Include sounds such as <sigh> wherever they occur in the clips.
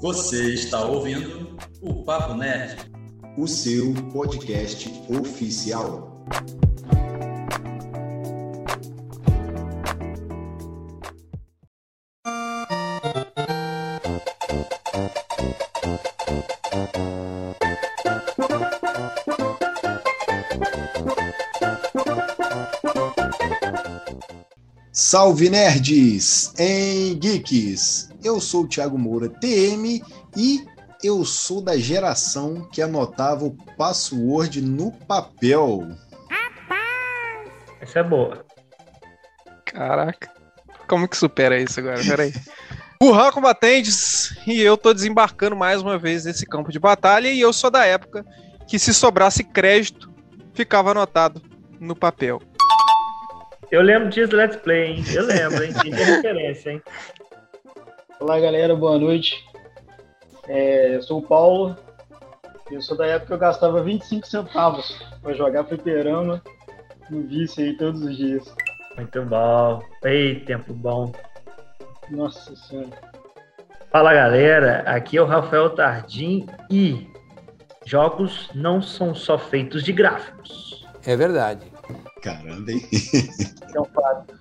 Você está ouvindo o Papo Nerd, o seu podcast oficial. Salve nerds em geeks! Eu sou o Thiago Moura, TM, e eu sou da geração que anotava o password no papel. Essa é boa. Caraca. Como que supera isso agora? Peraí. <laughs> Burran Combatentes, e eu tô desembarcando mais uma vez nesse campo de batalha, e eu sou da época que se sobrasse crédito, ficava anotado no papel. Eu lembro disso do Let's Play, hein? Eu lembro, hein? Tem <laughs> referência, hein? Olá, galera, boa noite. É, eu sou o Paulo. Eu sou da época que eu gastava 25 centavos para jogar fliperama no vício aí todos os dias. Muito bom. Ei, tempo bom. Nossa Senhora. Fala, galera. Aqui é o Rafael Tardim e jogos não são só feitos de gráficos. É verdade. Caramba, hein? É um fato.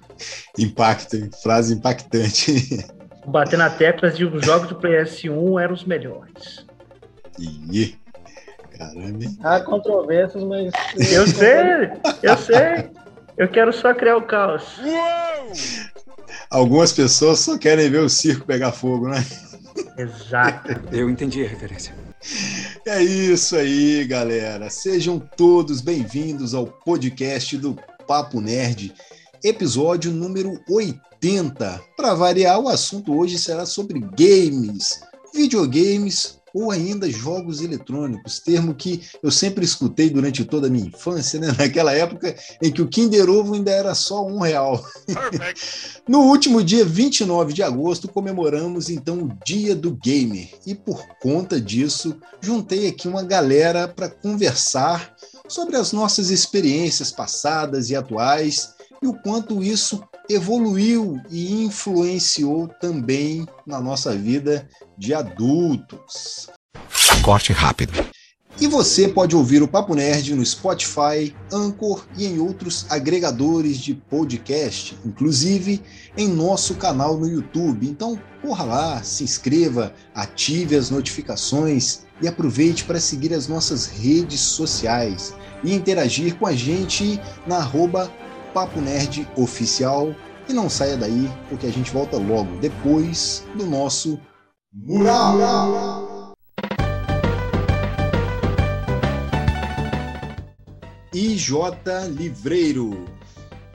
Impacto, hein? frase impactante. Bater na tecla de os jogos do PS1 eram os melhores. Ih, caramba. Há controvérsias, mas. Eu sei, eu sei. Eu quero só criar o caos. Algumas pessoas só querem ver o circo pegar fogo, né? Exato. Eu entendi a referência. É isso aí, galera. Sejam todos bem-vindos ao podcast do Papo Nerd, episódio número 80. Para variar, o assunto hoje será sobre games, videogames ou ainda jogos eletrônicos, termo que eu sempre escutei durante toda a minha infância, né? <laughs> naquela época em que o Kinder Ovo ainda era só um real. <laughs> No último dia 29 de agosto, comemoramos então o Dia do Gamer. E por conta disso, juntei aqui uma galera para conversar sobre as nossas experiências passadas e atuais e o quanto isso evoluiu e influenciou também na nossa vida de adultos. Corte rápido. E você pode ouvir o Papo Nerd no Spotify, Anchor e em outros agregadores de podcast, inclusive em nosso canal no YouTube. Então, corra lá, se inscreva, ative as notificações e aproveite para seguir as nossas redes sociais e interagir com a gente na arroba Papo Nerd Oficial. E não saia daí, porque a gente volta logo depois do nosso Mural. IJ Livreiro.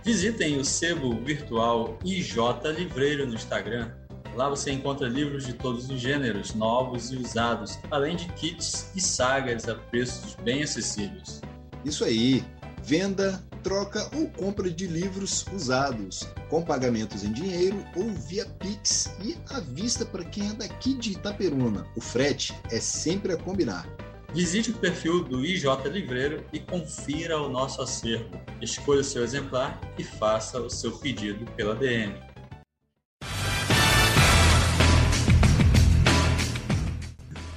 Visitem o sebo virtual IJ Livreiro no Instagram. Lá você encontra livros de todos os gêneros, novos e usados, além de kits e sagas a preços bem acessíveis. Isso aí. Venda, troca ou compra de livros usados, com pagamentos em dinheiro ou via Pix e à vista para quem é daqui de Itaperuna. O frete é sempre a combinar. Visite o perfil do IJ Livreiro e confira o nosso acervo. Escolha o seu exemplar e faça o seu pedido pela DM.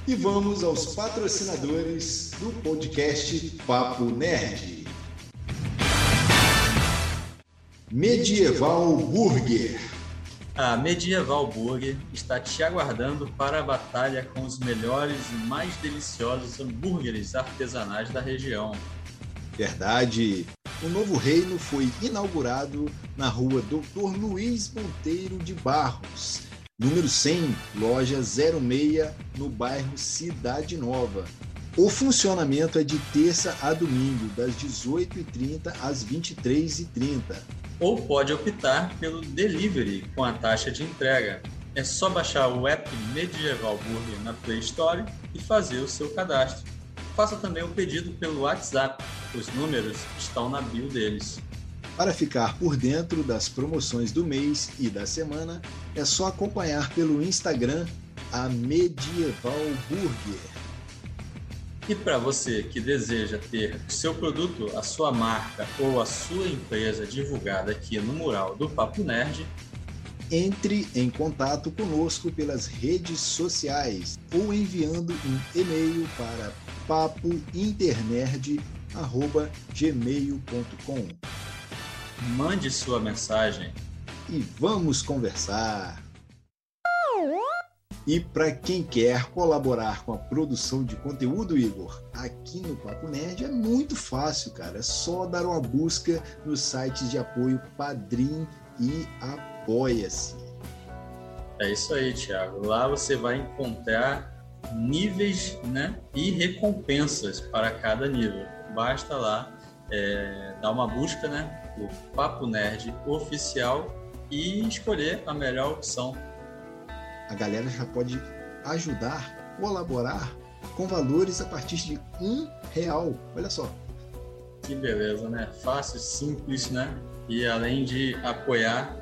E vamos aos patrocinadores do podcast Papo Nerd. Medieval Burger. A Medieval Burger está te aguardando para a batalha com os melhores e mais deliciosos hambúrgueres artesanais da região. Verdade. O novo reino foi inaugurado na rua Doutor Luiz Monteiro de Barros, número 100, loja 06, no bairro Cidade Nova. O funcionamento é de terça a domingo, das 18h30 às 23h30. Ou pode optar pelo delivery com a taxa de entrega. É só baixar o app Medieval Burger na Play Store e fazer o seu cadastro. Faça também o pedido pelo WhatsApp. Os números estão na bio deles. Para ficar por dentro das promoções do mês e da semana, é só acompanhar pelo Instagram a Medieval Burger. E para você que deseja ter o seu produto, a sua marca ou a sua empresa divulgada aqui no mural do Papo Nerd, entre em contato conosco pelas redes sociais ou enviando um e-mail para papointernerd.gmail.com. Mande sua mensagem e vamos conversar. E para quem quer colaborar com a produção de conteúdo, Igor, aqui no Papo Nerd é muito fácil, cara. É só dar uma busca nos sites de apoio Padrim e Apoia-se. É isso aí, Thiago. Lá você vai encontrar níveis né, e recompensas para cada nível. Basta lá é, dar uma busca, né? O Papo Nerd Oficial e escolher a melhor opção a galera já pode ajudar, colaborar com valores a partir de um real. Olha só. Que beleza, né? Fácil, simples, né? E além de apoiar,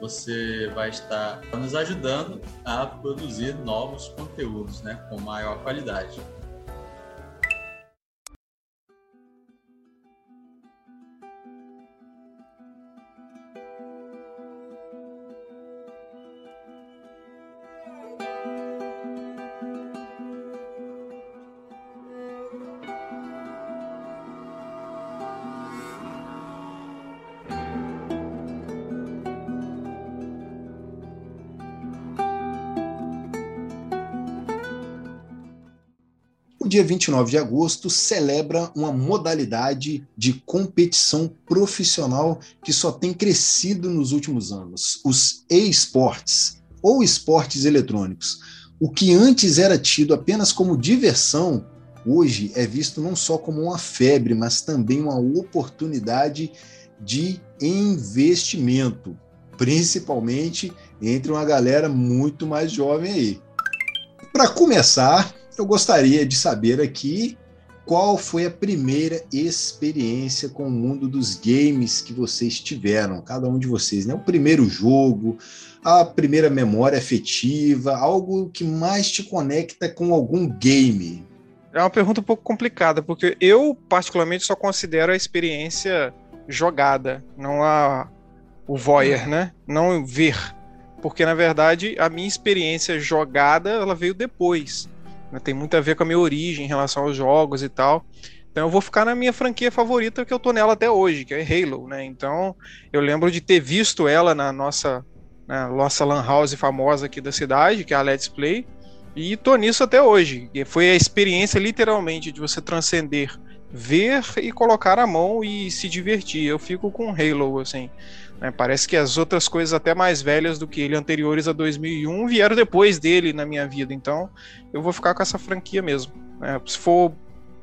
você vai estar nos ajudando a produzir novos conteúdos, né? Com maior qualidade. Dia 29 de agosto celebra uma modalidade de competição profissional que só tem crescido nos últimos anos, os e-sports, ou esportes eletrônicos. O que antes era tido apenas como diversão, hoje é visto não só como uma febre, mas também uma oportunidade de investimento, principalmente entre uma galera muito mais jovem aí. Para começar, eu gostaria de saber aqui qual foi a primeira experiência com o mundo dos games que vocês tiveram, cada um de vocês, né? O primeiro jogo, a primeira memória afetiva, algo que mais te conecta com algum game. É uma pergunta um pouco complicada, porque eu particularmente só considero a experiência jogada, não a o voyeur, né? Não ver, porque na verdade a minha experiência jogada ela veio depois. Né? Tem muito a ver com a minha origem em relação aos jogos e tal. Então eu vou ficar na minha franquia favorita que eu tô nela até hoje, que é Halo, né? Então eu lembro de ter visto ela na nossa, na nossa lan house famosa aqui da cidade, que é a Let's Play, e tô nisso até hoje. E foi a experiência literalmente de você transcender ver e colocar a mão e se divertir. Eu fico com Halo, assim. Né? Parece que as outras coisas até mais velhas do que ele, anteriores a 2001, vieram depois dele na minha vida. Então, eu vou ficar com essa franquia mesmo. Né? Se for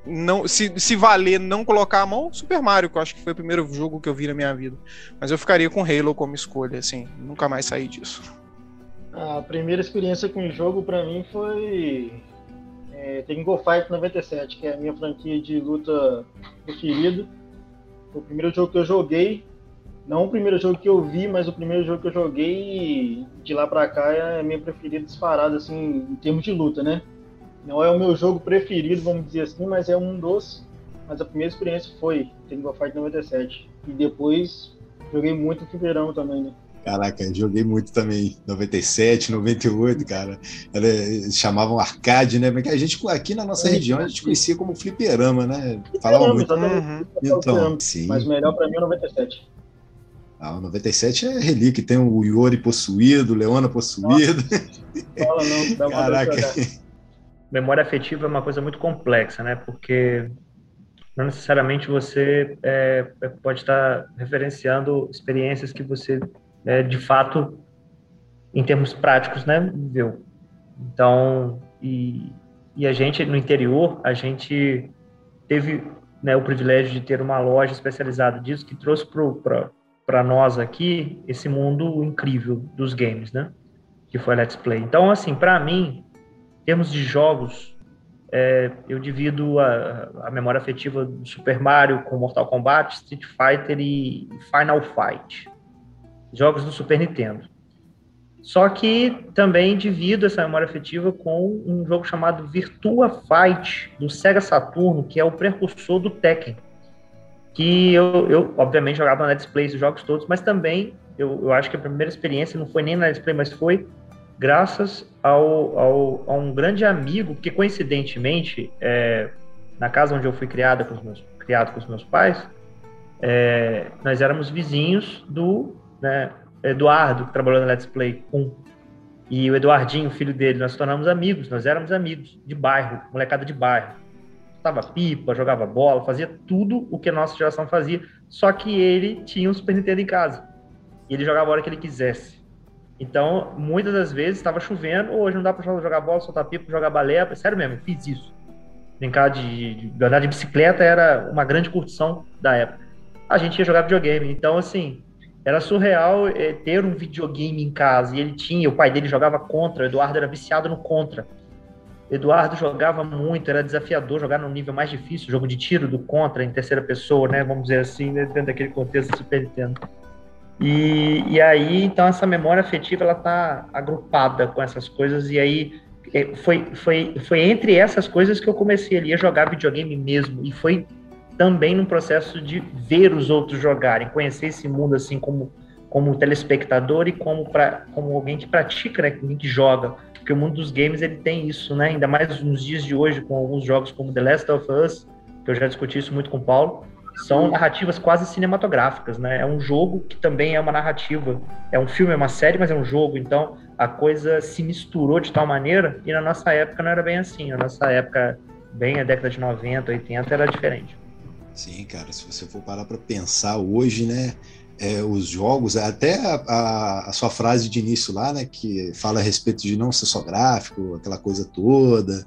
não, se, se valer não colocar a mão, Super Mario, que eu acho que foi o primeiro jogo que eu vi na minha vida. Mas eu ficaria com Halo como escolha, assim, nunca mais saí disso. A primeira experiência com o jogo para mim foi é, Go Fight 97, que é a minha franquia de luta preferida. Foi o primeiro jogo que eu joguei não o primeiro jogo que eu vi, mas o primeiro jogo que eu joguei de lá pra cá é a minha preferida disparada, assim, em termos de luta, né? Não é o meu jogo preferido, vamos dizer assim, mas é um dos. Mas a primeira experiência foi Tekken Fight 97. E depois joguei muito no Fliperama também, né? Caraca, joguei muito também, 97, 98, cara. Era, chamavam arcade, né? Porque a gente, aqui na nossa é, região, a gente conhecia como fliperama, né? Falava muito. Uhum. Então, sim. Mas melhor pra mim é 97. Ah, o 97 é relíquia, tem o Yori possuído, o Leona possuído. Fala não, dá Caraca. Memória afetiva é uma coisa muito complexa, né? Porque não necessariamente você é, é pode estar referenciando experiências que você, é, de fato, em termos práticos, né, viveu. Então, e, e a gente, no interior, a gente teve né, o privilégio de ter uma loja especializada disso que trouxe para para nós aqui esse mundo incrível dos games, né? Que foi a Let's Play. Então, assim, para mim, em termos de jogos, é, eu divido a, a, memória afetiva do Super Mario com Mortal Kombat, Street Fighter e Final Fight. Jogos do Super Nintendo. Só que também divido essa memória afetiva com um jogo chamado Virtua Fight do Sega Saturno, que é o precursor do Tekken que eu, eu obviamente jogava na display os jogos todos, mas também eu, eu acho que a primeira experiência não foi nem na display, mas foi graças ao, ao, a um grande amigo, que coincidentemente, é, na casa onde eu fui criada com os meus, criado com os meus pais, é, nós éramos vizinhos do né, Eduardo, que trabalhou na Let's Play 1. E o Eduardinho, filho dele, nós tornamos amigos, nós éramos amigos de bairro, molecada de bairro. Tava pipa, jogava bola, fazia tudo o que a nossa geração fazia, só que ele tinha um Super Nintendo em casa. E ele jogava a hora que ele quisesse. Então, muitas das vezes estava chovendo, hoje não dá para jogar bola, soltar pipa, jogar balé. Sério mesmo, fiz isso. Brincar de, de, andar de bicicleta era uma grande curtição da época. A gente ia jogar videogame. Então, assim, era surreal é, ter um videogame em casa. E ele tinha, o pai dele jogava contra, o Eduardo era viciado no contra. Eduardo jogava muito, era desafiador jogar no nível mais difícil, jogo de tiro do contra em terceira pessoa, né? Vamos dizer assim, né? dentro daquele contexto do Super Nintendo. E, e aí, então, essa memória afetiva, ela tá agrupada com essas coisas, e aí é, foi, foi, foi entre essas coisas que eu comecei ali a jogar videogame mesmo, e foi também num processo de ver os outros jogarem, conhecer esse mundo assim como, como telespectador e como, pra, como alguém que pratica, né, alguém que joga, porque o mundo dos games ele tem isso, né, ainda mais nos dias de hoje com alguns jogos como The Last of Us, que eu já discuti isso muito com o Paulo, são narrativas quase cinematográficas, né? É um jogo que também é uma narrativa. É um filme, é uma série, mas é um jogo. Então a coisa se misturou de tal maneira e na nossa época não era bem assim. Na nossa época, bem a década de 90, 80, era diferente. Sim, cara, se você for parar para pensar hoje, né? É, os jogos, até a, a, a, sua frase de início lá, né, que fala a respeito de não ser só gráfico, aquela coisa toda,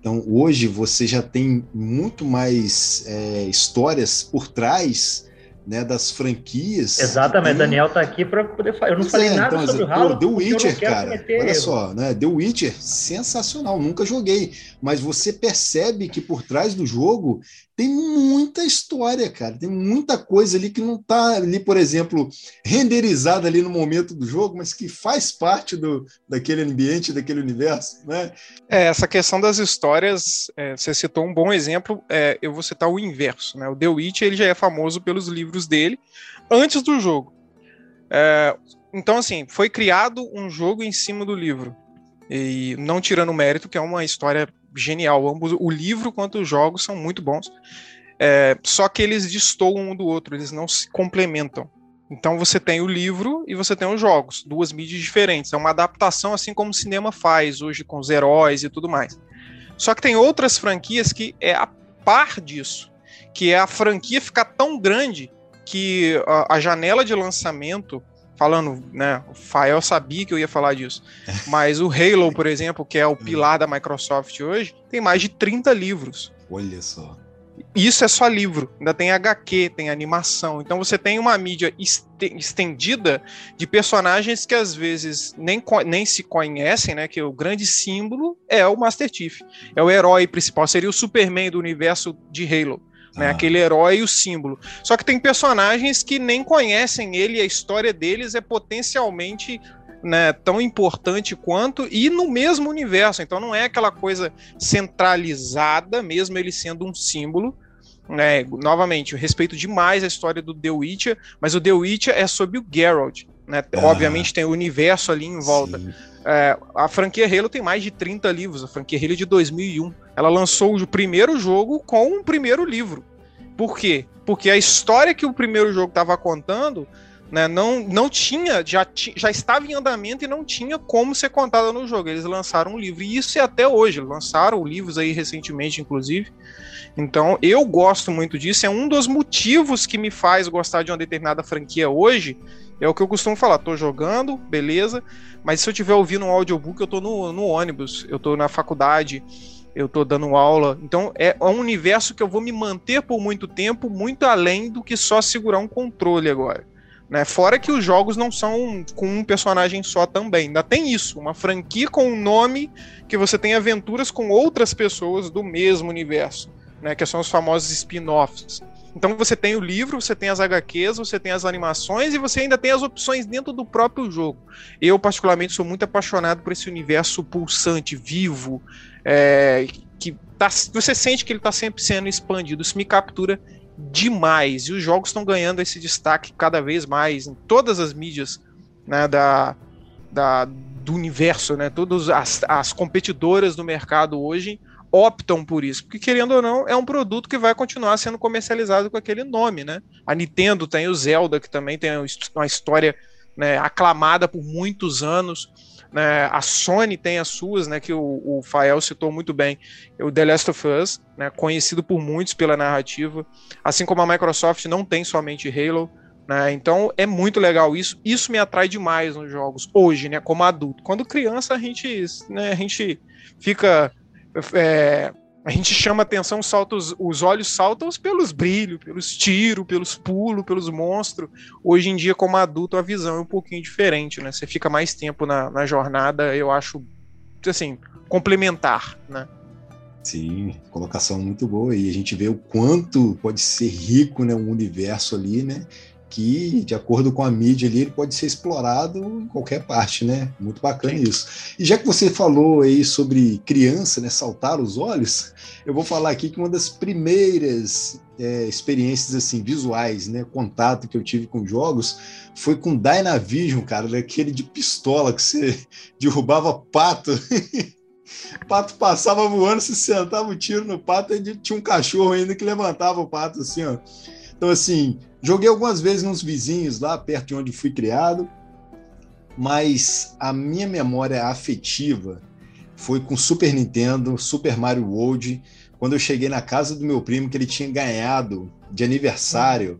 então, hoje você já tem muito mais é, histórias por trás né, das franquias. Exatamente, tem... Daniel tá aqui para poder falar. Eu não pois falei é, nada então, sobre o Halo. The Witcher, cara, olha erro. só, né? The Witcher, sensacional, nunca joguei, mas você percebe que por trás do jogo tem muita história, cara. Tem muita coisa ali que não está ali, por exemplo, renderizada ali no momento do jogo, mas que faz parte do, daquele ambiente, daquele universo, né? É, essa questão das histórias, é, você citou um bom exemplo, é, eu vou citar o inverso, né? O The Witch, ele já é famoso pelos livros dele antes do jogo. É, então, assim, foi criado um jogo em cima do livro. E não tirando o mérito, que é uma história genial. Ambos, o livro quanto os jogos são muito bons. É, só que eles destoam um do outro, eles não se complementam. Então você tem o livro e você tem os jogos, duas mídias diferentes. É uma adaptação assim como o cinema faz hoje com os heróis e tudo mais. Só que tem outras franquias que é a par disso, que é a franquia ficar tão grande que a, a janela de lançamento falando, né? O Fael sabia que eu ia falar disso. <laughs> Mas o Halo, por exemplo, que é o pilar da Microsoft hoje, tem mais de 30 livros. Olha só. Isso é só livro, ainda tem HQ, tem animação. Então você tem uma mídia estendida de personagens que às vezes nem, nem se conhecem, né? Que o grande símbolo é o Master Chief. É o herói principal, seria o Superman do universo de Halo né? Ah. Aquele herói e o símbolo. Só que tem personagens que nem conhecem ele e a história deles é potencialmente né, tão importante quanto e no mesmo universo. Então não é aquela coisa centralizada, mesmo ele sendo um símbolo. Né, novamente, eu respeito demais a história do The Witcher, mas o The Witcher é sobre o Geralt. Né? Ah. Obviamente tem o universo ali em volta. É, a franquia Halo tem mais de 30 livros, a franquia Halo é de 2001. Ela lançou o primeiro jogo com o primeiro livro. Por quê? Porque a história que o primeiro jogo estava contando né, não, não tinha, já, já estava em andamento e não tinha como ser contada no jogo. Eles lançaram um livro, e isso é até hoje. Lançaram livros aí recentemente, inclusive. Então, eu gosto muito disso. É um dos motivos que me faz gostar de uma determinada franquia hoje. É o que eu costumo falar, tô jogando, beleza, mas se eu tiver ouvindo um audiobook, eu tô no, no ônibus, eu tô na faculdade, eu tô dando aula. Então é um universo que eu vou me manter por muito tempo, muito além do que só segurar um controle agora. Né? Fora que os jogos não são com um personagem só também. Ainda tem isso, uma franquia com um nome que você tem aventuras com outras pessoas do mesmo universo, né? Que são os famosos spin-offs. Então você tem o livro, você tem as HQs, você tem as animações e você ainda tem as opções dentro do próprio jogo. Eu, particularmente, sou muito apaixonado por esse universo pulsante, vivo, é, que tá, você sente que ele está sempre sendo expandido. Isso me captura demais. E os jogos estão ganhando esse destaque cada vez mais em todas as mídias né, da, da, do universo, né? Todas as, as competidoras do mercado hoje optam por isso, porque querendo ou não, é um produto que vai continuar sendo comercializado com aquele nome, né? A Nintendo tem o Zelda, que também tem uma história né, aclamada por muitos anos. Né, a Sony tem as suas, né, que o, o Fael citou muito bem, o The Last of Us, né, conhecido por muitos pela narrativa, assim como a Microsoft não tem somente Halo, né, então é muito legal isso, isso me atrai demais nos jogos, hoje, né, como adulto. Quando criança a gente, né, a gente fica é, a gente chama atenção, os, os olhos saltam pelos brilhos, pelos tiros, pelos pulos, pelos monstros. Hoje em dia, como adulto, a visão é um pouquinho diferente, né? Você fica mais tempo na, na jornada, eu acho, assim, complementar, né? Sim, colocação muito boa. E a gente vê o quanto pode ser rico né, o universo ali, né? Que, de acordo com a mídia ali, ele pode ser explorado em qualquer parte, né? Muito bacana Sim. isso. E já que você falou aí sobre criança, né, saltar os olhos, eu vou falar aqui que uma das primeiras é, experiências assim visuais, né, contato que eu tive com jogos, foi com Dynavision, cara, daquele de pistola que você <laughs> derrubava pato. <laughs> pato passava voando, se sentava o um tiro no pato, e tinha um cachorro ainda que levantava o pato assim, ó. Então, assim, joguei algumas vezes nos vizinhos lá, perto de onde fui criado, mas a minha memória afetiva foi com Super Nintendo, Super Mario World, quando eu cheguei na casa do meu primo, que ele tinha ganhado de aniversário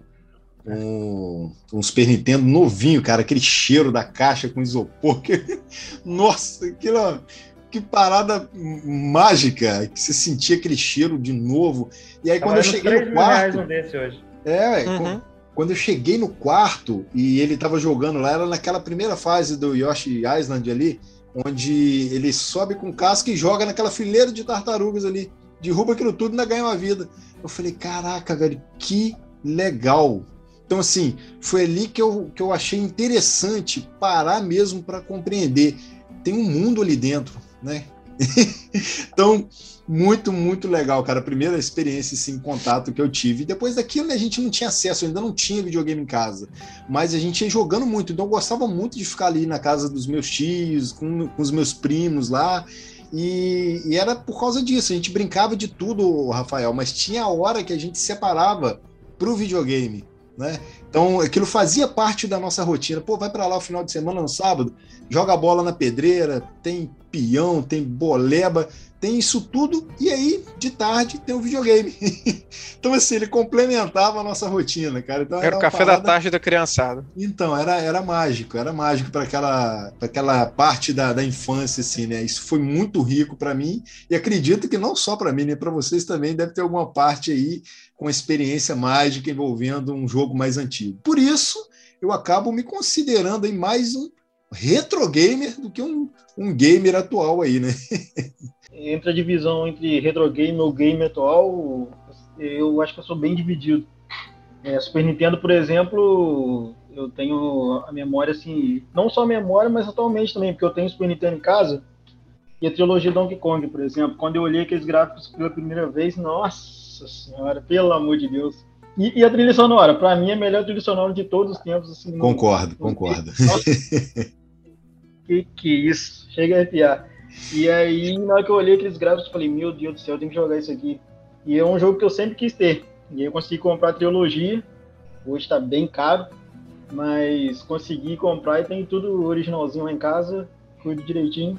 um, um Super Nintendo novinho, cara, aquele cheiro da caixa com isopor. Que... <laughs> Nossa, aquilo que parada mágica, que você sentia aquele cheiro de novo. E aí, quando eu cheguei no quarto. Um desse hoje. É, uhum. quando eu cheguei no quarto e ele tava jogando lá, era naquela primeira fase do Yoshi Island ali, onde ele sobe com casca e joga naquela fileira de tartarugas ali, derruba aquilo tudo e ainda ganha uma vida. Eu falei, caraca, velho, que legal. Então, assim, foi ali que eu, que eu achei interessante parar mesmo para compreender. Tem um mundo ali dentro, né? <laughs> então, muito, muito legal, cara. A primeira experiência, assim, contato que eu tive. Depois daquilo, né, a gente não tinha acesso, ainda não tinha videogame em casa. Mas a gente ia jogando muito. Então, eu gostava muito de ficar ali na casa dos meus tios, com, com os meus primos lá. E, e, era por causa disso. A gente brincava de tudo, Rafael, mas tinha a hora que a gente separava para o videogame. Né? Então, aquilo fazia parte da nossa rotina. Pô, vai para lá o final de semana, no sábado, joga bola na pedreira, tem peão, tem boleba, tem isso tudo, e aí, de tarde, tem o videogame. <laughs> então, assim, ele complementava a nossa rotina, cara. Então, era, era o café parada... da tarde da criançada. Então, era, era mágico, era mágico para aquela, aquela parte da, da infância, assim, né? Isso foi muito rico para mim, e acredito que não só para mim, né? Para vocês também deve ter alguma parte aí com experiência mágica envolvendo um jogo mais antigo. Por isso, eu acabo me considerando aí mais um retro gamer do que um, um gamer atual aí, né? <laughs> entre a divisão entre retro game ou game atual, eu acho que eu sou bem dividido. É, Super Nintendo, por exemplo, eu tenho a memória assim, não só a memória, mas atualmente também, porque eu tenho Super Nintendo em casa e a trilogia Donkey Kong, por exemplo. Quando eu olhei aqueles gráficos pela primeira vez, nossa senhora, pelo amor de Deus. E, e a trilha sonora, para mim, é a melhor trilha sonora de todos os tempos. Assim, concordo, no, concordo. <laughs> que que isso? Chega a arrepiar. E aí, na hora que eu olhei aqueles gráficos, eu falei, meu Deus do céu, eu tenho que jogar isso aqui. E é um jogo que eu sempre quis ter. E aí eu consegui comprar a trilogia. Hoje está bem caro, mas consegui comprar e tem tudo originalzinho lá em casa. Cuido direitinho.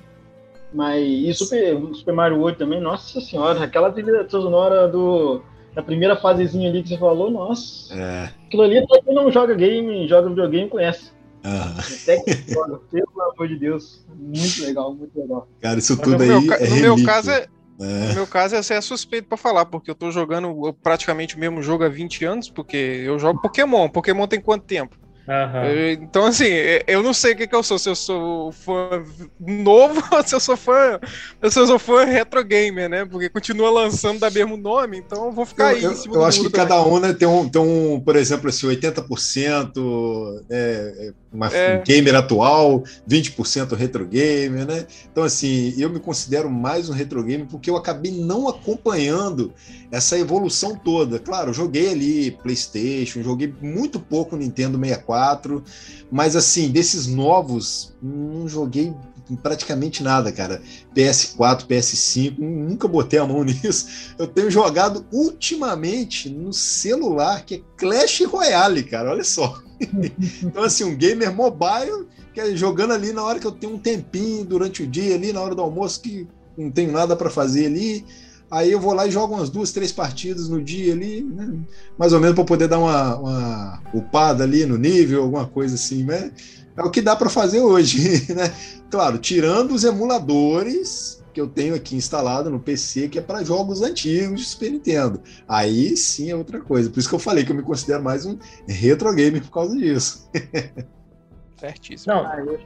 Mas e Super, Super Mario World também, nossa senhora, aquela trilha sonora do da primeira fasezinha ali que você falou, nossa. É. Aquilo ali pra quem não joga game, joga videogame, conhece. Uhum. Pelo amor de Deus. Muito legal, muito legal. Cara, isso tudo no aí. Meu, é no meu caso é. É. No meu caso, essa é suspeito para falar, porque eu tô jogando praticamente o mesmo jogo há 20 anos, porque eu jogo Pokémon. Pokémon tem quanto tempo? Uhum. Então, assim, eu não sei o que, que eu sou, se eu sou fã novo <laughs> ou se eu sou fã, se eu sou fã retro gamer, né? Porque continua lançando da mesmo nome, então eu vou ficar eu, aí eu, eu acho que também. cada um né, tem, um, tem um, por exemplo, assim, 80% é, é, uma é. gamer atual, 20% retro gamer, né? Então, assim, eu me considero mais um retro gamer porque eu acabei não acompanhando essa evolução toda. Claro, joguei ali PlayStation, joguei muito pouco Nintendo 64, mas assim, desses novos, não joguei praticamente nada, cara. PS4, PS5, nunca botei a mão <laughs> nisso. Eu tenho jogado ultimamente no celular, que é Clash Royale, cara, olha só. <laughs> então, assim, um gamer mobile, que é jogando ali na hora que eu tenho um tempinho durante o dia, ali na hora do almoço, que não tenho nada para fazer ali. Aí eu vou lá e jogo umas duas, três partidas no dia ali, né? mais ou menos para poder dar uma, uma upada ali no nível, alguma coisa assim, né? É o que dá para fazer hoje, <laughs> né? Claro, tirando os emuladores que eu tenho aqui instalado no PC, que é para jogos antigos de Super Nintendo. Aí sim é outra coisa. Por isso que eu falei que eu me considero mais um retro gamer por causa disso. Certíssimo. Não,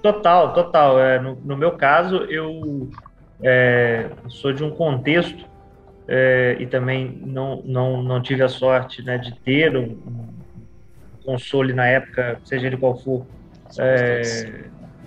total, total. É, no, no meu caso, eu é, sou de um contexto é, e também não, não, não tive a sorte né, de ter um, um, console na época, seja ele qual for, é,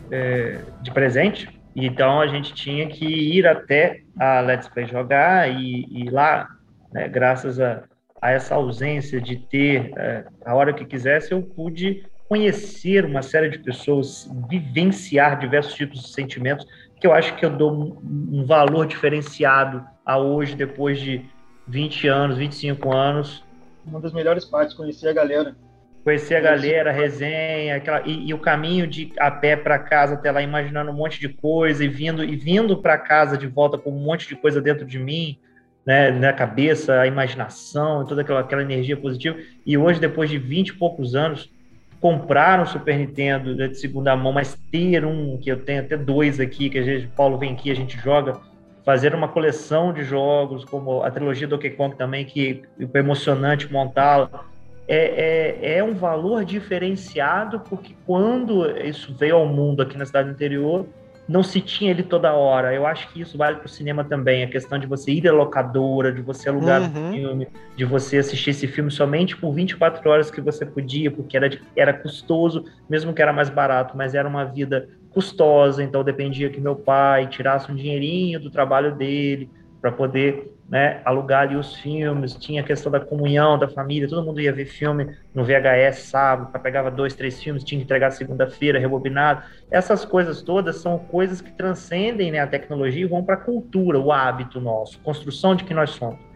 é, de presente. Então a gente tinha que ir até a Let's Play jogar e, e lá, né, graças a, a, essa ausência de ter é, a hora que quisesse, eu pude conhecer uma série de pessoas, vivenciar diversos tipos de sentimentos que eu acho que eu dou um valor diferenciado a hoje, depois de 20 anos, 25 anos. Uma das melhores partes, conhecer a galera. Conhecer a galera, a resenha, aquela, e, e, o caminho de a pé para casa até lá, imaginando um monte de coisa e vindo e vindo para casa de volta com um monte de coisa dentro de mim, né, na cabeça, a imaginação, toda aquela, aquela energia positiva. E hoje, depois de 20 e poucos anos, comprar um Super Nintendo de segunda mão, mas ter um, que eu tenho até dois aqui, que a gente, Paulo vem aqui, a gente joga, fazer uma coleção de jogos, como a trilogia Donkey Kong também, que foi emocionante montá-la, é, é, é, um valor diferenciado, porque quando isso veio ao mundo aqui na cidade do interior, não se tinha ele toda hora. Eu acho que isso vale para o cinema também. A questão de você ir à locadora, de você alugar uhum. um filme, de você assistir esse filme somente por 24 horas que você podia, porque era, era custoso, mesmo que era mais barato, mas era uma vida custosa. Então dependia que meu pai tirasse um dinheirinho do trabalho dele para poder né, alugar ali os filmes, tinha a questão da comunhão da família, todo mundo ia ver filme no VHS sábado, pegava dois, três filmes, tinha que entregar segunda-feira, rebobinado. Essas coisas todas são coisas que transcendem né, a tecnologia e vão para a cultura, o hábito nosso, construção de que nós somos.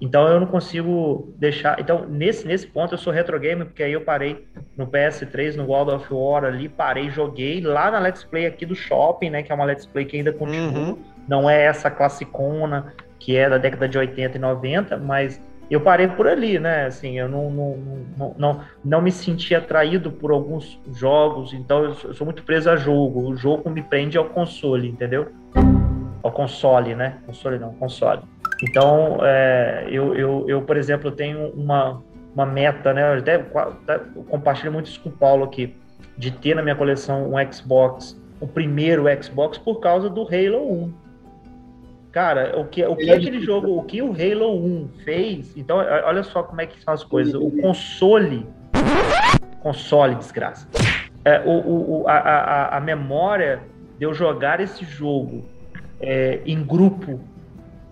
Então eu não consigo deixar. Então, nesse, nesse ponto, eu sou retro gamer, porque aí eu parei no PS3, no World of War ali, parei, joguei lá na Let's Play aqui do shopping, né? Que é uma Let's Play que ainda continua. Uhum. Não é essa classicona que é da década de 80 e 90, mas eu parei por ali, né? Assim, eu não, não, não, não, não me senti atraído por alguns jogos, então eu sou muito preso a jogo. O jogo me prende ao console, entendeu? Ao console, né? Console não, console. Então, é, eu, eu, eu, por exemplo, tenho uma, uma meta, né? Eu até, até compartilho muito isso com o Paulo aqui, de ter na minha coleção um Xbox, o primeiro Xbox, por causa do Halo 1 Cara, o que, o que aquele jogo, o que o Halo 1 fez, então olha só como é que são as coisas. O console, console, desgraça. É, o, o, a, a, a memória de eu jogar esse jogo é, em grupo,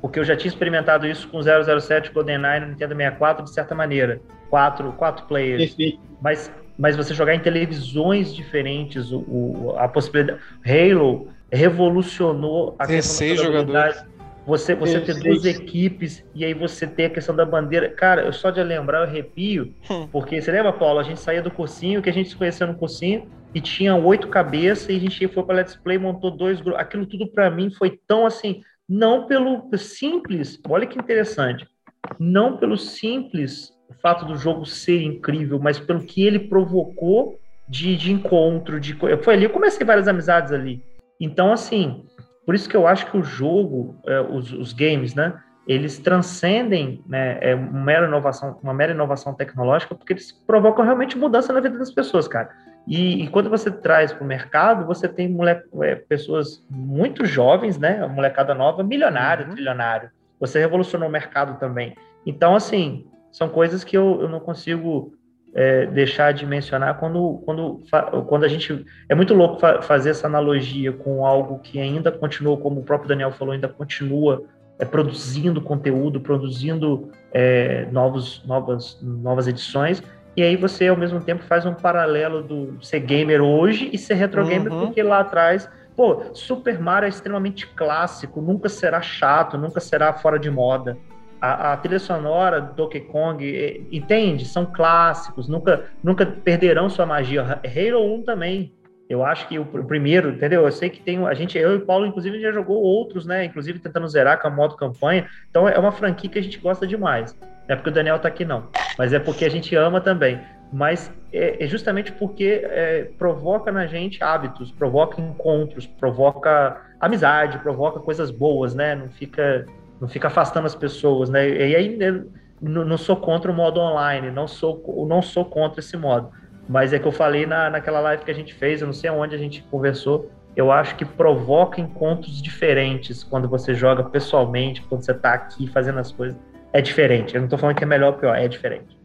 porque eu já tinha experimentado isso com 007 GoldenEye no Nintendo 64 de certa maneira, quatro, quatro players. Perfeito. Mas, mas você jogar em televisões diferentes, o, o a possibilidade. Halo revolucionou a 16 jogadores. Você, você ter duas equipes e aí você ter a questão da bandeira. Cara, eu só de lembrar, eu arrepio, hum. porque você lembra, Paulo? A gente saía do cursinho, que a gente se conhecia no cursinho, e tinha oito cabeças, e a gente foi para Let's Play, montou dois grupos. Aquilo tudo para mim foi tão assim, não pelo simples, olha que interessante, não pelo simples fato do jogo ser incrível, mas pelo que ele provocou de, de encontro, de foi ali, eu comecei várias amizades ali. Então, assim, por isso que eu acho que o jogo, é, os, os, games, né? eles transcendem né, é, uma, mera inovação, uma mera inovação tecnológica, porque eles provocam realmente mudança na vida das pessoas, cara. E, e quando você traz para o mercado, você tem mole, é, pessoas muito jovens, né, a molecada nova, milionário, uhum. trilionário. Você revolucionou o mercado também. Então, assim, são coisas que eu, eu não consigo é, deixar de mencionar quando, quando, quando a gente. É muito louco fa fazer essa analogia com algo que ainda continua, como o próprio Daniel falou, ainda continua é, produzindo conteúdo, produzindo é, novos, novas, novas edições. E aí você, ao mesmo tempo, faz um paralelo do ser gamer hoje e ser retro gamer, uhum. porque lá atrás Pô, Super Mario é extremamente clássico, nunca será chato, nunca será fora de moda a, a, trilha sonora do Donkey Kong, é, entende? São clássicos, nunca, nunca perderão sua magia. Halo 1 também. Eu acho que o, o primeiro, entendeu? Eu sei que tem. A gente, eu e o Paulo, inclusive, já jogou outros, né? Inclusive tentando zerar com a modo campanha. Então é uma franquia que a gente gosta demais. Não é porque o Daniel tá aqui, não. Mas é porque a gente ama também. Mas é, é justamente porque é, provoca na gente hábitos, provoca encontros, provoca amizade, provoca coisas boas, né? Não fica não fica afastando as pessoas, né? E aí não, sou contra o modo online, não sou, não sou contra esse modo. Mas é que eu falei na, naquela live que a gente fez, eu não sei onde a gente conversou, eu acho que provoca encontros diferentes quando você joga pessoalmente, quando você está aqui fazendo as coisas. É diferente. Eu não estou falando que é melhor ou pior, é diferente.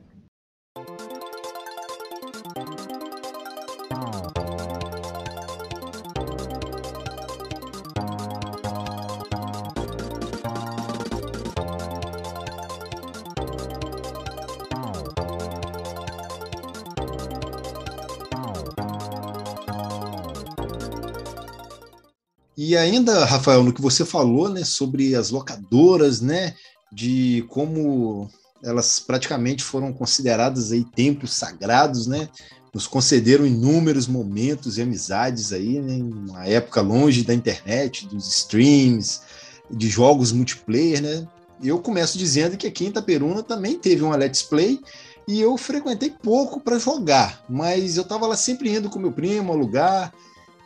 E ainda, Rafael, no que você falou, né, sobre as locadoras, né, de como elas praticamente foram consideradas aí templos sagrados, né, nos concederam inúmeros momentos e amizades aí, né, uma época longe da internet, dos streams, de jogos multiplayer, né. Eu começo dizendo que aqui em Itaperuna também teve uma Let's Play e eu frequentei pouco para jogar, mas eu estava lá sempre indo com meu primo alugar,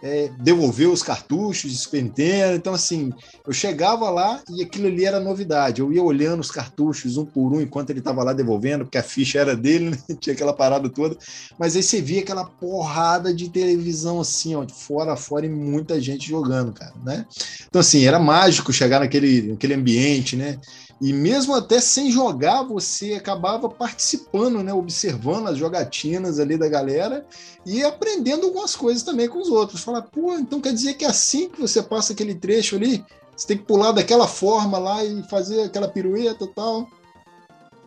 é, devolver os cartuchos de Super Nintendo. Então, assim, eu chegava lá e aquilo ali era novidade. Eu ia olhando os cartuchos um por um enquanto ele estava lá devolvendo, porque a ficha era dele, <laughs> né? tinha aquela parada toda. Mas aí você via aquela porrada de televisão assim, ó, fora a fora e muita gente jogando, cara, né? Então, assim, era mágico chegar naquele, naquele ambiente, né? E mesmo até sem jogar, você acabava participando, né? Observando as jogatinas ali da galera e aprendendo algumas coisas também com os outros. Falar, pô, então quer dizer que é assim que você passa aquele trecho ali? Você tem que pular daquela forma lá e fazer aquela pirueta e tal.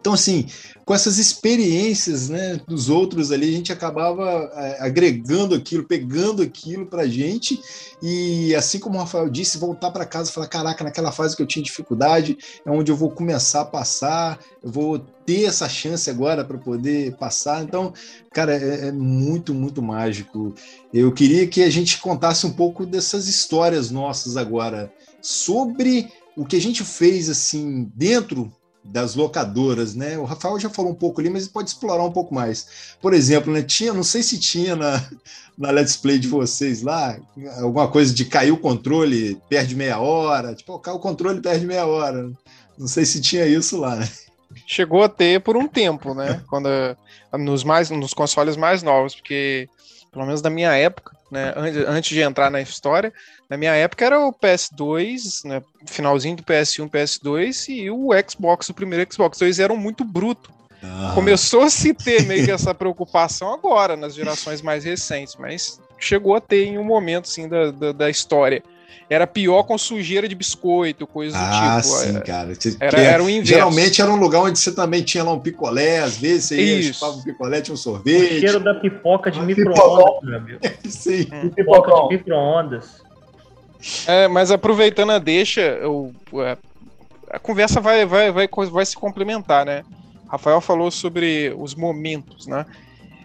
Então, assim, com essas experiências né, dos outros ali, a gente acabava é, agregando aquilo, pegando aquilo para gente, e assim como o Rafael disse, voltar para casa e falar: caraca, naquela fase que eu tinha dificuldade, é onde eu vou começar a passar, eu vou ter essa chance agora para poder passar. Então, cara, é, é muito, muito mágico. Eu queria que a gente contasse um pouco dessas histórias nossas agora sobre o que a gente fez assim dentro das locadoras, né? O Rafael já falou um pouco ali, mas pode explorar um pouco mais. Por exemplo, né, tinha, não sei se tinha na, <laughs> na Let's Play de vocês lá, alguma coisa de cair o controle, perde meia hora, tipo, cai o controle, perde meia hora. Não sei se tinha isso lá, né? Chegou a ter por um tempo, né? <laughs> Quando nos mais nos consoles mais novos, porque pelo menos na minha época, né, antes de entrar na história, na minha época era o PS2, né, finalzinho do PS1, PS2 e o Xbox, o primeiro Xbox. Então eles eram muito bruto. Ah. Começou a se ter meio que <laughs> essa preocupação agora, nas gerações mais recentes, mas chegou a ter em um momento, assim, da, da, da história era pior com sujeira de biscoito, coisa do ah, tipo. sim, é, cara. Era, era o inverso. Geralmente era um lugar onde você também tinha lá um picolé, às vezes você ia, Isso. chupava um picolé, tinha um sorvete. O cheiro da pipoca de micro-ondas, meu amigo. <laughs> sim. Hum. Pipoca de micro-ondas. É, mas aproveitando a deixa, eu, é, a conversa vai, vai, vai, vai se complementar, né? Rafael falou sobre os momentos, né?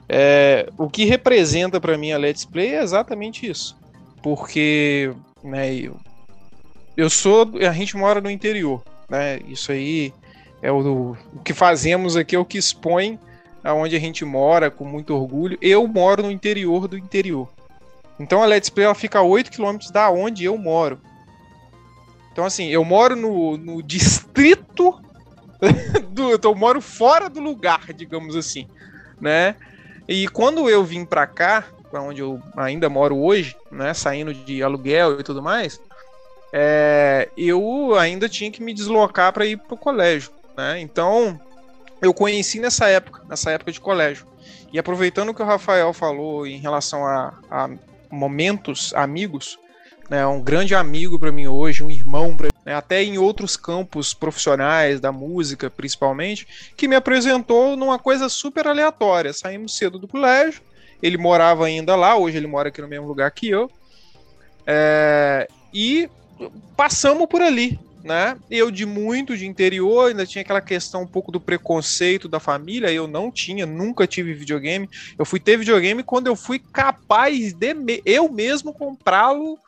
É, o que representa para mim a Let's Play é exatamente isso. Porque né? Eu, eu sou, a gente mora no interior, né? Isso aí é o, o que fazemos aqui, é o que expõe aonde a gente mora com muito orgulho. Eu moro no interior do interior. Então a Let's Play ela fica a 8 km da onde eu moro. Então, assim, eu moro no, no distrito <laughs> do, eu moro fora do lugar, digamos assim, né? E quando eu vim para cá, para onde eu ainda moro hoje, né, saindo de aluguel e tudo mais, é, eu ainda tinha que me deslocar para ir para o colégio, né? Então, eu conheci nessa época, nessa época de colégio. E aproveitando o que o Rafael falou em relação a, a momentos amigos, né, um grande amigo para mim hoje, um irmão, pra, né, até em outros campos profissionais da música, principalmente, que me apresentou numa coisa super aleatória. Saímos cedo do colégio, ele morava ainda lá, hoje ele mora aqui no mesmo lugar que eu, é, e passamos por ali, né? Eu de muito de interior, ainda tinha aquela questão um pouco do preconceito da família, eu não tinha, nunca tive videogame. Eu fui ter videogame quando eu fui capaz de me, eu mesmo comprá-lo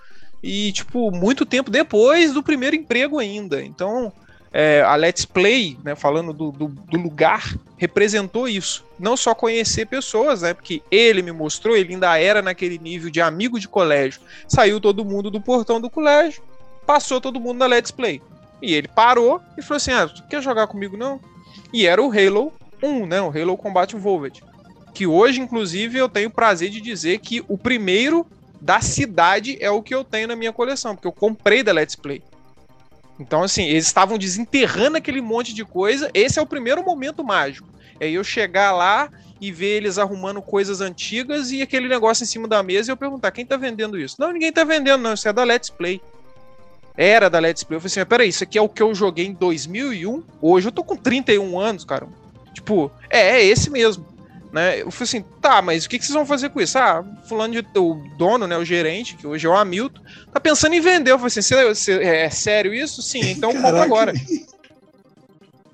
e tipo muito tempo depois do primeiro emprego ainda. Então, é, a Let's Play, né, falando do, do, do, lugar, representou isso. Não só conhecer pessoas, né, porque ele me mostrou, ele ainda era naquele nível de amigo de colégio. Saiu todo mundo do portão do colégio, passou todo mundo na Let's Play. E ele parou e falou assim: Ah, tu quer jogar comigo não? E era o Halo 1, né? O Halo Combat Evolved. Que hoje, inclusive, eu tenho o prazer de dizer que o primeiro da cidade é o que eu tenho na minha coleção, porque eu comprei da Let's Play. Então, assim, eles estavam desenterrando aquele monte de coisa. Esse é o primeiro momento mágico. É eu chegar lá e ver eles arrumando coisas antigas e aquele negócio em cima da mesa e eu perguntar: quem tá vendendo isso? Não, ninguém tá vendendo, não. Isso é da Let's Play era da Let's Play. Eu falei assim, peraí, isso aqui é o que eu joguei em 2001. Hoje eu tô com 31 anos, cara. Tipo, é, é esse mesmo. Né? Eu falei assim, tá, mas o que, que vocês vão fazer com isso? Ah, fulano de, o dono, né, o gerente, que hoje é o Hamilton, tá pensando em vender. Eu falei assim, é, é sério isso? Sim, então compra agora.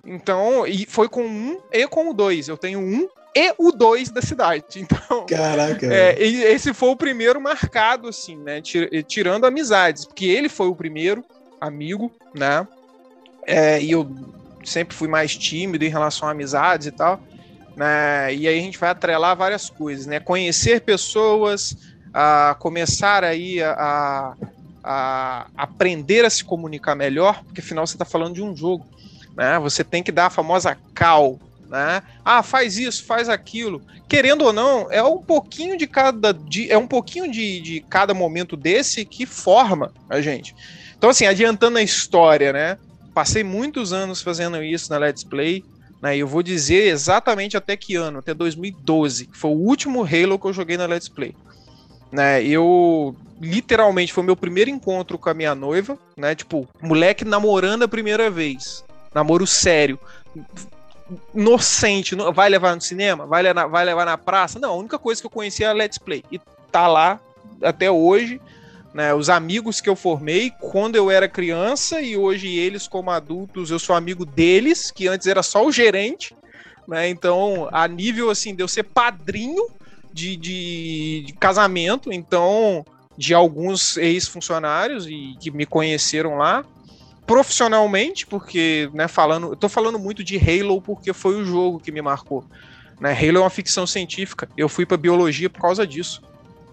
Então, e foi com um e com o dois. Eu tenho um e o 2 da cidade. <laughs> Então, Caraca. É, esse foi o primeiro marcado, assim, né? Tirando amizades, porque ele foi o primeiro amigo, né? É, e eu sempre fui mais tímido em relação a amizades e tal. Né? E aí a gente vai atrelar várias coisas, né? Conhecer pessoas, a começar aí a, a aprender a se comunicar melhor, porque afinal você está falando de um jogo. Né? Você tem que dar a famosa cal, né? Ah, faz isso, faz aquilo. Querendo ou não, é um pouquinho de cada de, é um pouquinho de, de cada momento desse que forma a gente. Então, assim, adiantando a história, né? Passei muitos anos fazendo isso na Let's Play. Né, eu vou dizer exatamente até que ano, até 2012, que foi o último Halo que eu joguei na Let's Play. Né, eu literalmente foi meu primeiro encontro com a minha noiva, né? Tipo, moleque namorando a primeira vez. Namoro sério inocente, vai levar no cinema? Vai levar, vai levar na praça? Não, a única coisa que eu conhecia era Let's Play. E tá lá até hoje. Né, os amigos que eu formei quando eu era criança e hoje eles, como adultos, eu sou amigo deles, que antes era só o gerente. Né, então, a nível assim, de eu ser padrinho de, de, de casamento, então, de alguns ex-funcionários e que me conheceram lá profissionalmente, porque, né, falando, eu tô falando muito de Halo porque foi o jogo que me marcou. Né? Halo é uma ficção científica. Eu fui para biologia por causa disso.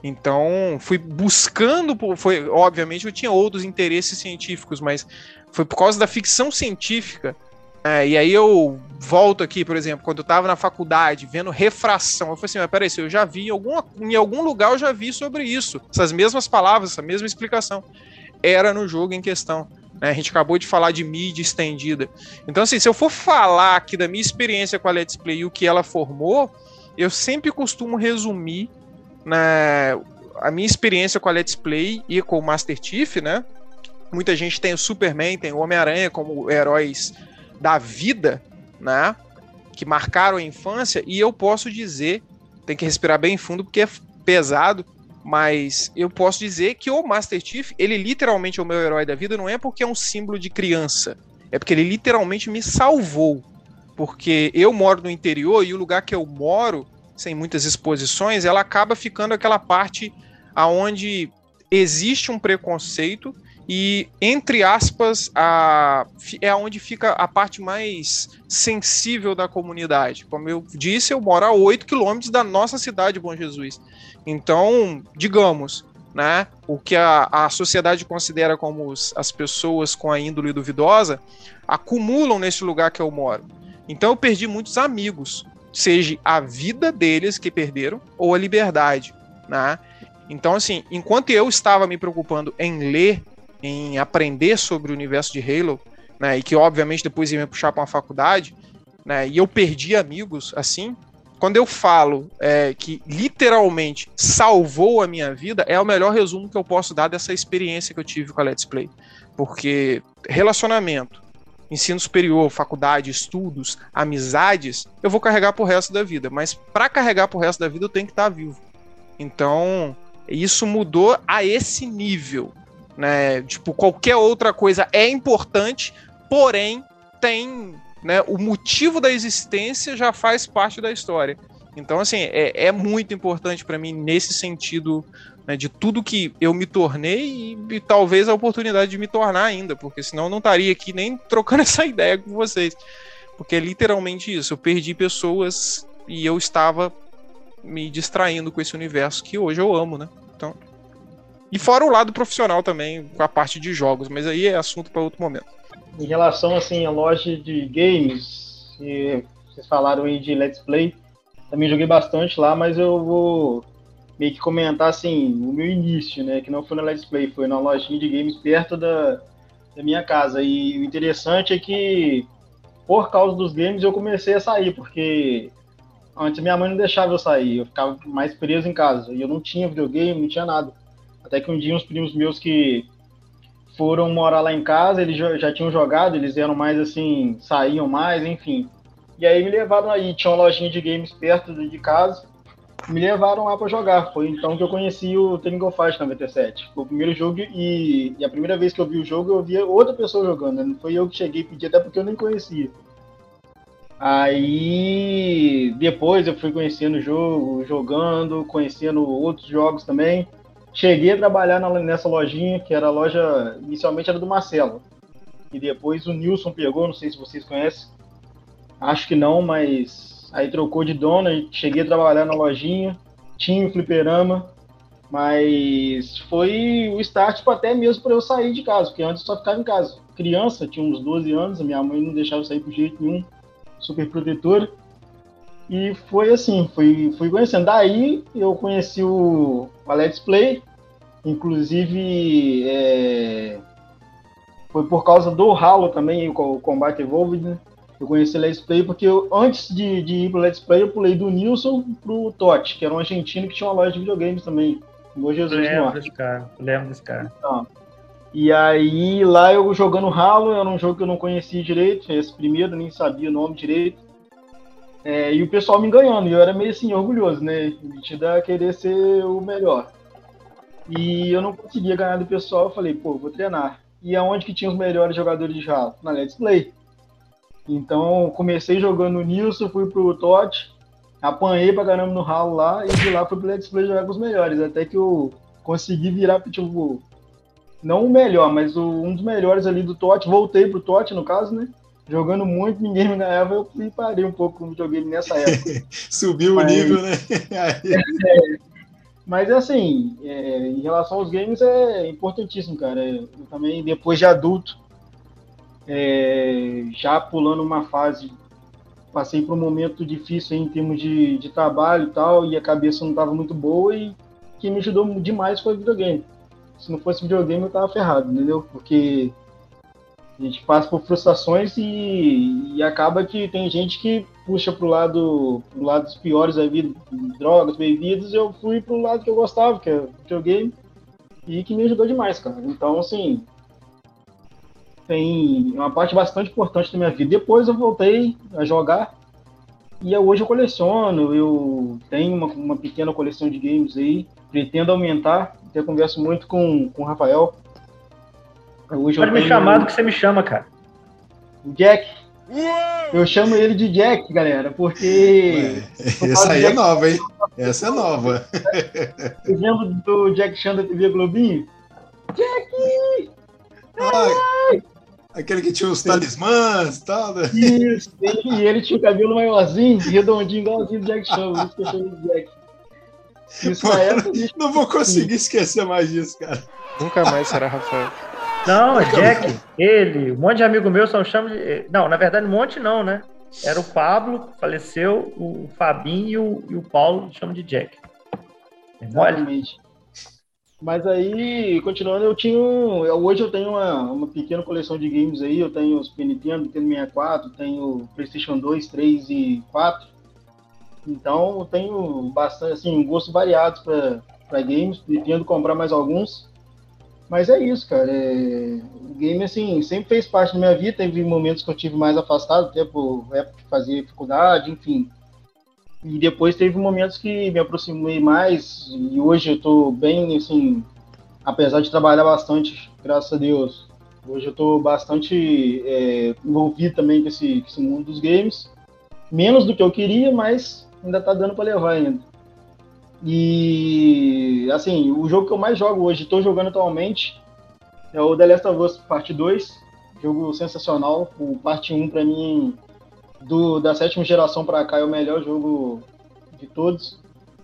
Então, fui buscando, foi, obviamente eu tinha outros interesses científicos, mas foi por causa da ficção científica. É, e aí eu volto aqui, por exemplo, quando eu estava na faculdade vendo refração, eu falei assim, mas peraí, eu já vi em, algum em algum lugar eu já vi sobre isso, essas mesmas palavras, essa mesma explicação. Era no jogo em questão. Né? A gente acabou de falar de mídia estendida. Então, assim, se eu for falar aqui da minha experiência com a Let's Play e o que ela formou, eu sempre costumo resumir a minha experiência com a Let's Play e com o Master Chief, né? Muita gente tem o Superman, tem o Homem-Aranha como heróis da vida, né? Que marcaram a infância, e eu posso dizer, tem que respirar bem fundo porque é pesado, mas eu posso dizer que o Master Chief, ele literalmente é o meu herói da vida, não é porque é um símbolo de criança, é porque ele literalmente me salvou. Porque eu moro no interior e o lugar que eu moro, sem muitas exposições, ela acaba ficando aquela parte aonde existe um preconceito e, entre aspas, a, é onde fica a parte mais sensível da comunidade. Como eu disse, eu moro a 8 quilômetros da nossa cidade, Bom Jesus. Então, digamos, né, o que a, a sociedade considera como os, as pessoas com a índole duvidosa, acumulam nesse lugar que eu moro. Então eu perdi muitos amigos, seja a vida deles que perderam ou a liberdade, né? Então assim, enquanto eu estava me preocupando em ler, em aprender sobre o universo de Halo, né, e que obviamente depois ia me puxar para uma faculdade, né, e eu perdi amigos assim, quando eu falo é, que literalmente salvou a minha vida, é o melhor resumo que eu posso dar dessa experiência que eu tive com a Let's Play. Porque relacionamento, ensino superior, faculdade, estudos, amizades, eu vou carregar pro resto da vida. Mas para carregar pro resto da vida, eu tenho que estar tá vivo. Então, isso mudou a esse nível. Né? Tipo, qualquer outra coisa é importante, porém tem né, o motivo da existência já faz parte da história. Então, assim, é, é muito importante para mim nesse sentido né, de tudo que eu me tornei e, e, talvez a oportunidade de me tornar ainda, porque senão eu não estaria aqui nem <laughs> trocando essa ideia com vocês. Porque é literalmente isso. Eu perdi pessoas e eu estava me distraindo com esse universo que hoje eu amo, né? Então. E fora o lado profissional também, com a parte de jogos, mas aí é assunto para outro momento. Em relação assim à loja de games, vocês falaram aí de Let's Play, também joguei bastante lá, mas eu vou meio que comentar assim o meu início, né? Que não foi na Let's Play, foi na lojinha de games perto da, da minha casa. E o interessante é que por causa dos games eu comecei a sair, porque antes minha mãe não deixava eu sair, eu ficava mais preso em casa. E eu não tinha videogame, não tinha nada. Até que um dia uns primos meus que foram morar lá em casa, eles já, tinham jogado, eles eram mais assim, saíam mais, enfim. E aí me levaram aí, tinha uma lojinha de games perto de casa, me levaram lá para jogar. Foi então que eu conheci o Triangle Fight 97. Foi o primeiro jogo e, e, a primeira vez que eu vi o jogo eu via outra pessoa jogando, não foi eu que cheguei e pedi, até porque eu nem conhecia. Aí depois eu fui conhecendo o jogo, jogando, conhecendo outros jogos também. Cheguei a trabalhar na, nessa lojinha, que era a loja, inicialmente era do Marcelo. E depois o Nilson pegou, não sei se vocês conhecem. Acho que não, mas aí trocou de dona e cheguei a trabalhar na lojinha. Tinha o fliperama, mas foi o start até mesmo para eu sair de casa, porque antes só ficava em casa. Criança, tinha uns 12 anos, a minha mãe não deixava eu sair por jeito nenhum, super protetora. E foi assim, fui, fui conhecendo. Daí eu conheci o, o Let's Play, Inclusive, é, foi por causa do Halo também, o Combate Evolved, né? Eu conheci Let's Play porque eu, antes de, de ir pro Let's Play, eu pulei do Nilson pro Totti, que era um argentino que tinha uma loja de videogames também. Bom Jesus lembro desse cara, lembro desse cara. Então, e aí, lá eu jogando Halo, era um jogo que eu não conhecia direito, esse primeiro, nem sabia o nome direito. É, e o pessoal me ganhando, e eu era meio assim, orgulhoso, né? Metido a querer ser o melhor. E eu não conseguia ganhar do pessoal, eu falei, pô, vou treinar. E aonde que tinha os melhores jogadores de Halo? Na Let's Play. Então, comecei jogando Nilson, fui pro Totti, apanhei pra caramba no Halo lá, e de lá fui pro Let's Play jogar com os melhores, até que eu consegui virar, tipo, não o melhor, mas o, um dos melhores ali do Totti, voltei pro Totti, no caso, né? Jogando muito, ninguém me ganhava, eu fui parei um pouco com o videogame nessa <laughs> época. Subiu mas... o nível, né? <laughs> é, mas assim, é, em relação aos games é importantíssimo, cara. Eu também, depois de adulto, é, já pulando uma fase, passei por um momento difícil em termos de, de trabalho e tal, e a cabeça não estava muito boa, e que me ajudou demais foi o videogame. Se não fosse videogame, eu tava ferrado, entendeu? Porque a gente passa por frustrações e, e acaba que tem gente que puxa pro lado, pro lado dos piores da vida, drogas, bebidas, eu fui pro lado que eu gostava, que é videogame, e que me ajudou demais, cara. Então, assim, tem uma parte bastante importante da minha vida. Depois eu voltei a jogar, e hoje eu coleciono, eu tenho uma, uma pequena coleção de games aí, pretendo aumentar, até converso muito com, com o Rafael, Hoje Pode me chamar do que você me chama, cara. Jack. Eu chamo ele de Jack, galera, porque. Ué, essa aí é Jack... é nova, hein? Essa é nova. Vocês lembram do Jack Chan da TV Globinho? Jack! Ah, aquele que tinha os talismãs e tal. Né? Isso, e ele tinha o cabelo maiorzinho, redondinho, igualzinho do Jack Chan, por isso que eu chamo de Jack. Isso na época, Não vou conseguir esquecer mais disso, cara. Nunca mais será Rafael. Não, Jack, ele, um monte de amigo meu só chama de. Não, na verdade, um monte não, né? Era o Pablo, que faleceu, o Fabinho e o, e o Paulo chamam de Jack. É mole? Exatamente. Mas aí, continuando, eu tinha. um- eu- Hoje eu tenho uma, uma pequena coleção de games aí. Eu tenho o Super Nintendo, Nintendo 64, tenho PlayStation 2, 3 e 4. Então eu tenho bastante, assim, gostos variados para games. Pretendo comprar mais alguns. Mas é isso, cara. É... Game, assim, sempre fez parte da minha vida. Teve momentos que eu tive mais afastado, até por época que fazia faculdade, enfim. E depois teve momentos que me aproximei mais e hoje eu tô bem, assim, apesar de trabalhar bastante, graças a Deus, hoje eu tô bastante é, envolvido também com esse, com esse mundo dos games. Menos do que eu queria, mas ainda tá dando para levar ainda. E, assim, o jogo que eu mais jogo hoje, tô jogando atualmente, é o The Last of Us Parte 2, jogo sensacional. O Parte 1 para mim do, da sétima geração para cá é o melhor jogo de todos.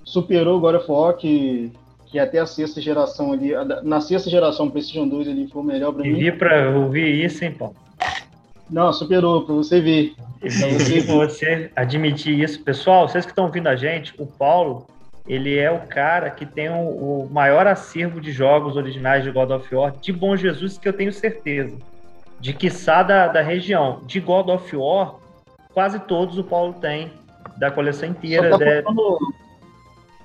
Superou o God of War, que, que até a sexta geração ali, na sexta geração PlayStation 2 ele foi o melhor para E mim. vi pra ouvir isso, hein, Paulo? Não, superou, para você ver. E vi você admitir isso. Pessoal, vocês que estão ouvindo a gente, o Paulo, ele é o cara que tem o, o maior acervo de jogos originais de God of War, de Bom Jesus, que eu tenho certeza. De quiçá da, da região. De God of War, quase todos o Paulo tem, da coleção Só inteira. tá, né? faltando,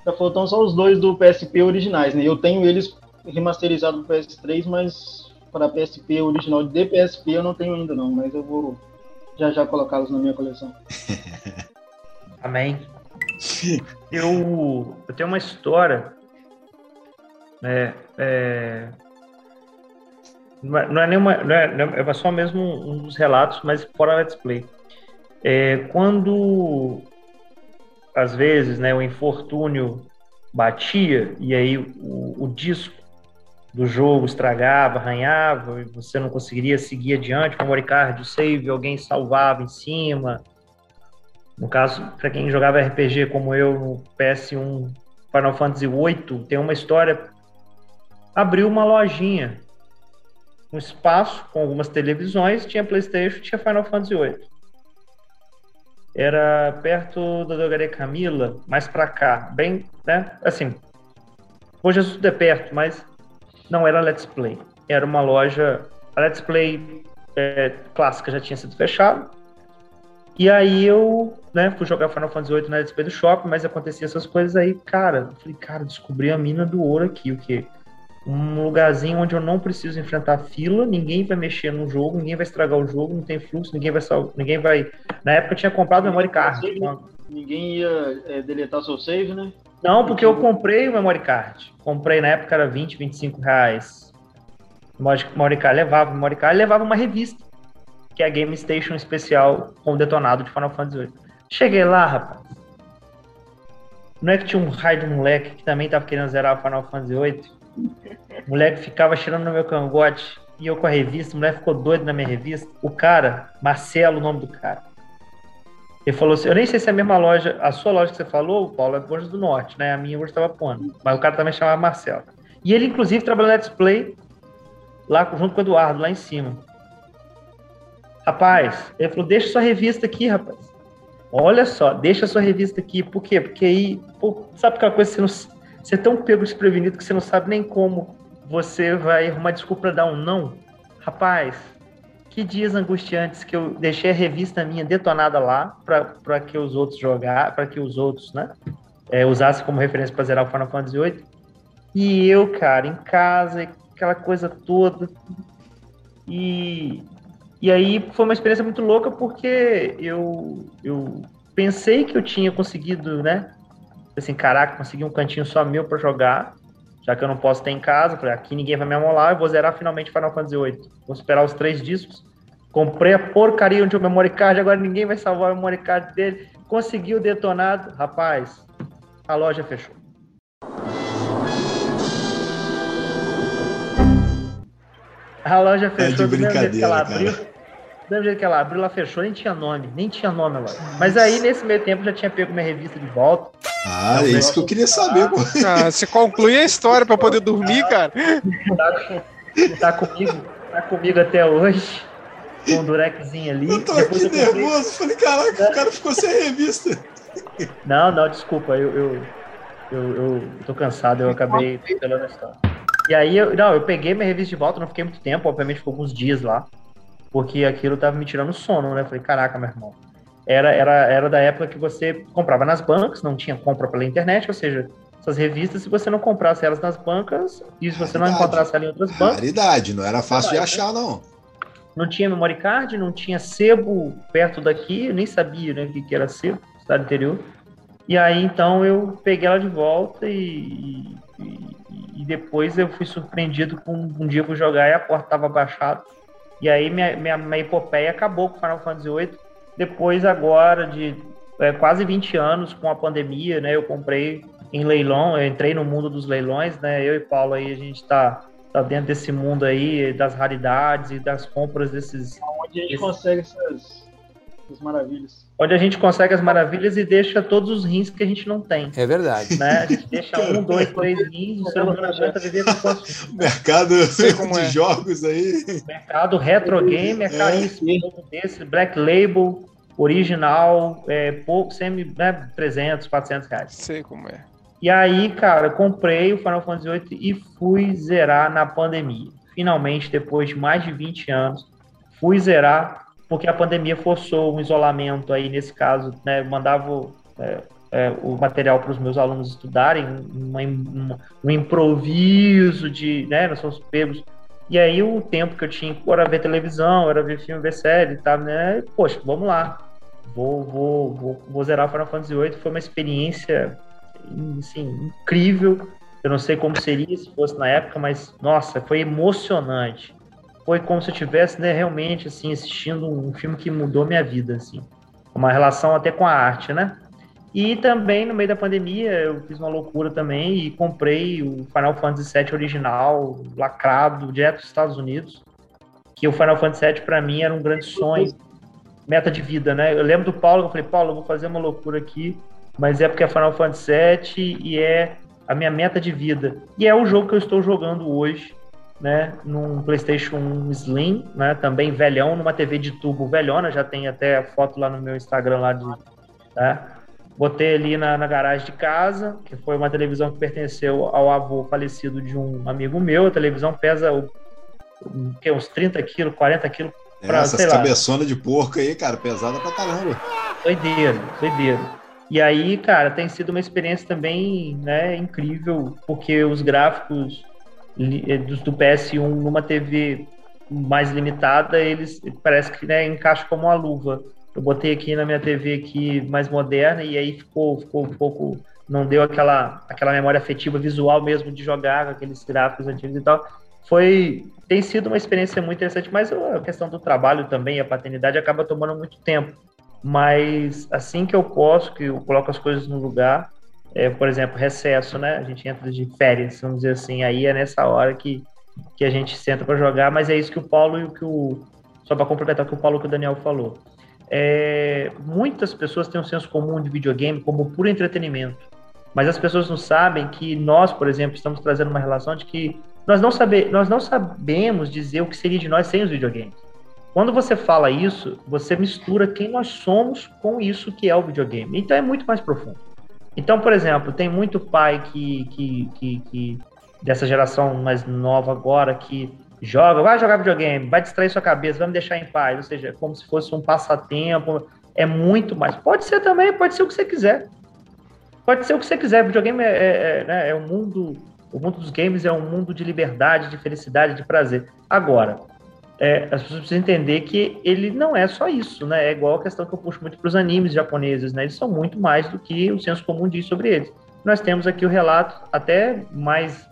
tá faltando só os dois do PSP originais, né? Eu tenho eles remasterizados pro PS3, mas para PSP original de PSP eu não tenho ainda não, mas eu vou já já colocá-los na minha coleção. <laughs> Amém. Eu, eu tenho uma história. né, é, não, é, não é nenhuma. Não é, não é- é só mesmo um dos relatos, mas fora Let's Play. É, quando, às vezes, né, o infortúnio batia e aí o, o disco do jogo estragava, arranhava, e você não conseguiria seguir adiante, o memory card, save, alguém salvava em cima. No caso, para quem jogava RPG como eu no PS1 Final Fantasy VIII, tem uma história. Abriu uma lojinha, um espaço com algumas televisões, tinha PlayStation, tinha Final Fantasy VIII. Era perto da drogaria Camila, mais para cá, bem, né? Assim, hoje tudo é perto, mas não era Let's Play. Era uma loja. A Let's Play é, clássica já tinha sido fechada. E aí eu, né, fui jogar Final Fantasy VIII na Let's Play do shopping, mas acontecia essas coisas aí, cara. Eu falei, cara, descobri a mina do ouro aqui, o quê? Um lugarzinho onde eu não preciso enfrentar fila, ninguém vai mexer no jogo, ninguém vai estragar o jogo, não tem fluxo, ninguém vai sal... ninguém vai. Na época eu tinha comprado memory card. Então, Ninguém ia é, deletar seu save, né? não, porque eu comprei o memory card. Comprei na época era 20, 25 reais. Memory card levava, o memory card levava uma revista, que é a Game Station especial com detonado de Final Fantasy VIII. Cheguei lá, rapaz. Não é que tinha um raio de moleque que também tava querendo zerar o Final Fantasy VIII? O moleque ficava tirando no meu cangote e eu com a revista, o moleque ficou doido na minha revista. O cara, Marcelo, o nome do cara. Ele falou assim: Eu nem sei se é a mesma loja, a sua loja que você falou, Paulo, é Borges do Norte, né? A minha hoje estava pondo. Mas o cara também chamava Marcelo. E ele, inclusive, trabalhou na Let's Play lá junto com o Eduardo, lá em cima. Rapaz, ele falou: Deixa sua revista aqui, rapaz. Olha só, deixa sua revista aqui. Por quê? Porque aí, pô, sabe aquela coisa que você não. Você é tão pego desprevenido que você não sabe nem como você vai arrumar desculpa para dar um não? Rapaz, que dias angustiantes que eu deixei a revista minha detonada lá para que os outros jogar, para que os outros, né, é, usassem como referência para zerar o Final Fantasy VIII. E eu, cara, em casa, aquela coisa toda. E, e aí foi uma experiência muito louca porque eu, eu pensei que eu tinha conseguido, né? Assim, caraca, consegui um cantinho só meu para jogar, já que eu não posso ter em casa. Falei, aqui ninguém vai me amolar, eu vou zerar finalmente Final Fantasy VIII. Vou esperar os três discos. Comprei a porcaria onde o memory card, agora ninguém vai salvar o memory card dele. Consegui o detonado. Rapaz, a loja fechou. A loja fechou de do mesmo jeito que ela abriu. Do mesmo jeito que ela abriu, ela fechou, nem tinha nome, nem tinha nome lá. Mas aí, nesse meio tempo, já tinha pego minha revista de volta. Ah, é isso que eu queria saber. pô. Ah, você conclui a história pra poder dormir, cara. Tá, tá comigo, tá comigo até hoje. Com um durexzinho ali. Eu tô Depois aqui eu comprei- nervoso. Falei, caraca, o cara ficou sem revista. Não, não, desculpa, eu, eu, eu, eu tô cansado, eu acabei pelando a história. E aí, eu, não, eu peguei minha revista de volta, não fiquei muito tempo, obviamente ficou alguns dias lá, porque aquilo tava me tirando sono, né? Falei, caraca, meu irmão. Era, era, era da época que você comprava nas bancas, não tinha compra pela internet, ou seja, essas revistas, se você não comprasse elas nas bancas, e se você não encontrasse ela em outras bancas, Raridade, não era fácil de Verdade, achar, não. não tinha memory card, não tinha sebo perto daqui, eu nem sabia né, o que, que era sebo, cidade interior. E aí então eu peguei ela de volta e, e, e depois eu fui surpreendido com um dia eu fui jogar e a porta estava baixada. E aí minha, minha, minha epopeia acabou com Final Fantasy VIII. Depois agora de é, quase 20 anos com a pandemia, né? Eu comprei em leilão, eu entrei no mundo dos leilões, né? Eu e Paulo aí a gente tá, tá dentro desse mundo aí das raridades e das compras desses Onde a gente Esse- consegue essas, essas maravilhas. Onde a gente consegue as maravilhas e deixa todos os rins que a gente não tem. É verdade. Né? A gente deixa um, dois, três rins, o ser humano aguenta viver com quantos <laughs> Mercado Sei como de é. jogos aí. mercado retro game é caríssimo. Um jogo desse, Black Label, original, é, pouco, semi, né, 300, 400 reais. Sei como é. E aí, cara, eu comprei o Final Fantasy VIII e fui zerar na pandemia. Finalmente, depois de mais de 20 anos, fui zerar, porque a pandemia forçou um isolamento aí, nesse caso, né, eu mandava é, é, o material para os meus alunos estudarem, uma- uma- um improviso de, né, nós somos pegos. E aí o tempo que eu tinha era ver televisão, era ver filme, ver série, tá, né? Poxa, vamos lá. Vou, vou, vou, vou zerar Final Fantasy VIII. Foi uma experiência assim, incrível. Eu não sei como seria se fosse na época, mas nossa, foi emocionante. Foi como se eu estivesse né, realmente assim assistindo um filme que mudou minha vida, assim. Uma relação até com a arte, né? E também no meio da pandemia eu fiz uma loucura também e comprei o Final Fantasy VII original, lacrado, direto dos Estados Unidos. Que o Final Fantasy VII para mim era um grande sonho, meta de vida, né? Eu lembro do Paulo, eu falei, Paulo, eu vou fazer uma loucura aqui, mas é porque é Final Fantasy VII e é a minha meta de vida. E é o jogo que eu estou jogando hoje, né? Num PlayStation 1 Slim, né? Também velhão, numa TV de tubo velhona, já tem até a foto lá no meu Instagram lá de. Né? Botei ali na, na garagem de casa, que foi uma televisão que pertenceu ao avô falecido de um amigo meu. A televisão pesa o, o, que, uns 30 quilos, 40 quilos. Pra, Essas sei lá. cabeçonas de porco aí, cara, pesada pra caramba. Doideira, doideira. E aí, cara, tem sido uma experiência também né, incrível, porque os gráficos do PS1 numa TV mais limitada, eles parece que né, encaixam como uma luva. Eu botei aqui na minha TV aqui mais moderna e aí ficou, ficou um pouco, não deu aquela, aquela memória afetiva visual mesmo de jogar com aqueles gráficos antigos e tal. Foi, tem sido uma experiência muito interessante, mas a questão do trabalho também, a paternidade acaba tomando muito tempo mas assim que eu posso, que eu coloco as coisas no lugar, é, por exemplo, recesso, né? A gente entra de férias, vamos dizer assim, aí é nessa hora que, que a gente senta para jogar, mas é isso que o Paulo e o que o. Só para complementar o que o Paulo e o que o Daniel falou. É, muitas pessoas têm um senso comum de videogame como puro entretenimento, mas as pessoas não sabem que nós, por exemplo, estamos trazendo uma relação de que nós não, sabe, nós não sabemos dizer o que seria de nós sem os videogames. Quando você fala isso, você mistura quem nós somos com isso que é o videogame. Então é muito mais profundo. Então, por exemplo, tem muito pai que, que, que, que dessa geração mais nova agora que joga, vai jogar videogame, vai distrair sua cabeça, vai me deixar em paz. Ou seja, é como se fosse um passatempo. É muito mais. Pode ser também, pode ser o que você quiser. Pode ser o que você quiser. Videogame é, é, é, né, é um mundo. O mundo dos games é um mundo de liberdade, de felicidade, de prazer. Agora, é, as pessoas precisam entender que ele não é só isso, né? É igual a questão que eu puxo muito para os animes japoneses, né? Eles são muito mais do que o senso comum diz sobre eles. Nós temos aqui o relato até mais,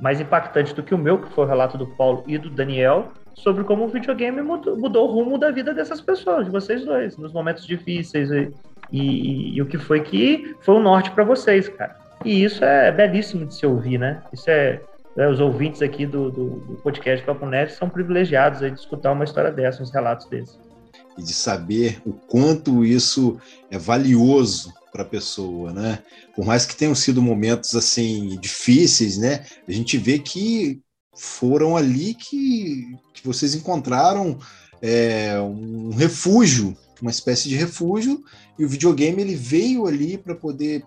mais impactante do que o meu, que foi o relato do Paulo e do Daniel, sobre como o videogame mudou, mudou o rumo da vida dessas pessoas, de vocês dois, nos momentos difíceis e, e, e o que foi que foi o norte para vocês, cara. E isso é belíssimo de se ouvir, né? Isso é né, os ouvintes aqui do, do, do podcast Papo Net são privilegiados aí de escutar uma história dessa, uns relatos desses. e de saber o quanto isso é valioso para a pessoa, né? Por mais que tenham sido momentos assim difíceis, né? A gente vê que foram ali que, que vocês encontraram é, um refúgio, uma espécie de refúgio, e o videogame ele veio ali para poder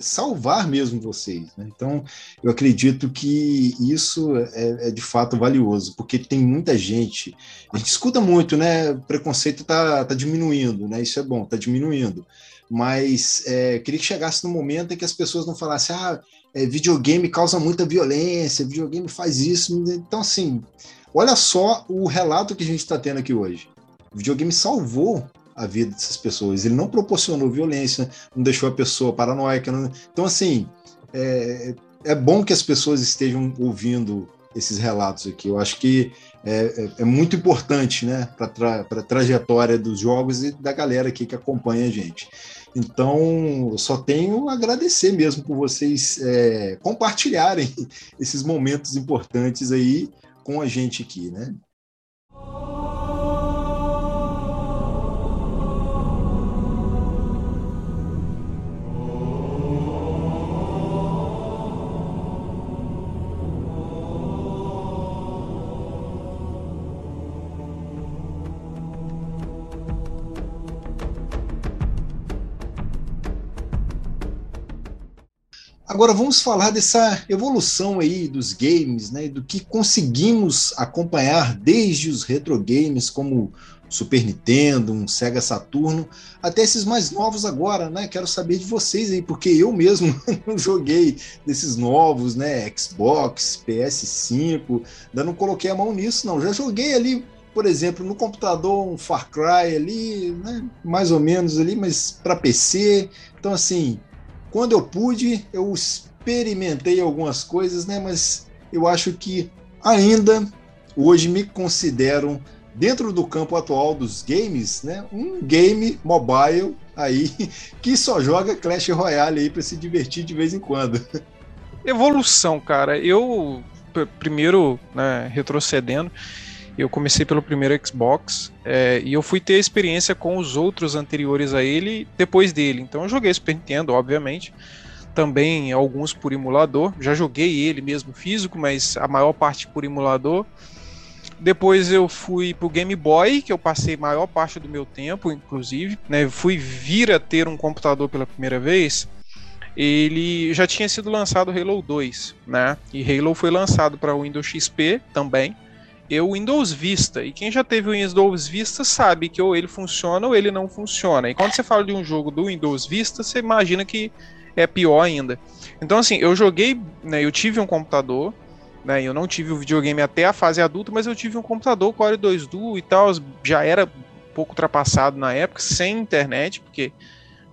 salvar mesmo vocês. Né? Então, eu acredito que isso é, é, de fato valioso, porque tem muita gente. A gente escuta muito, né? O preconceito está tá diminuindo, né? Isso é bom, está diminuindo. Mas é, queria que chegasse no momento em que as pessoas não falassem, ah, é, videogame causa muita violência, videogame faz isso. Então, assim, olha só o relato que a gente está tendo aqui hoje. O videogame salvou a vida dessas pessoas. Ele não proporcionou violência, não deixou a pessoa paranoica. Não... Então, assim, é, é bom que as pessoas estejam ouvindo esses relatos aqui. Eu acho que é, é, é muito importante né, para a trajetória dos jogos e da galera aqui que acompanha a gente. Então, eu só tenho agradecer mesmo por vocês é, compartilharem <laughs> esses momentos importantes aí com a gente aqui, né? Agora vamos falar dessa evolução aí dos games, né, do que conseguimos acompanhar desde os retro games como Super Nintendo, um Sega Saturno, até esses mais novos agora, né? Quero saber de vocês aí, porque eu mesmo <laughs> não joguei desses novos, né? Xbox, PS5, ainda não coloquei a mão nisso, não. Já joguei ali, por exemplo, no computador um Far Cry ali, né? Mais ou menos ali, mas para PC. Então, assim, quando eu pude, eu experimentei algumas coisas, né? Mas eu acho que ainda hoje me considero dentro do campo atual dos games, né? Um game mobile aí <laughs> que só joga Clash Royale aí para se divertir de vez em quando. Evolução, cara. Eu primeiro, né, retrocedendo, eu comecei pelo primeiro Xbox é, e eu fui ter experiência com os outros anteriores a ele depois dele. Então eu joguei Super Nintendo, obviamente. Também alguns por emulador. Já joguei ele mesmo físico, mas a maior parte por emulador. Depois eu fui pro Game Boy, que eu passei maior parte do meu tempo, inclusive. Né? Fui vir a ter um computador pela primeira vez. Ele já tinha sido lançado Halo 2, né? E Halo foi lançado para Windows XP também e o Windows Vista. E quem já teve o Windows Vista sabe que ou ele funciona ou ele não funciona. E quando você fala de um jogo do Windows Vista, você imagina que é pior ainda. Então, assim, eu joguei, né, eu tive um computador, né, eu não tive o videogame até a fase adulta, mas eu tive um computador Core 2 Duo e tal, já era um pouco ultrapassado na época, sem internet, porque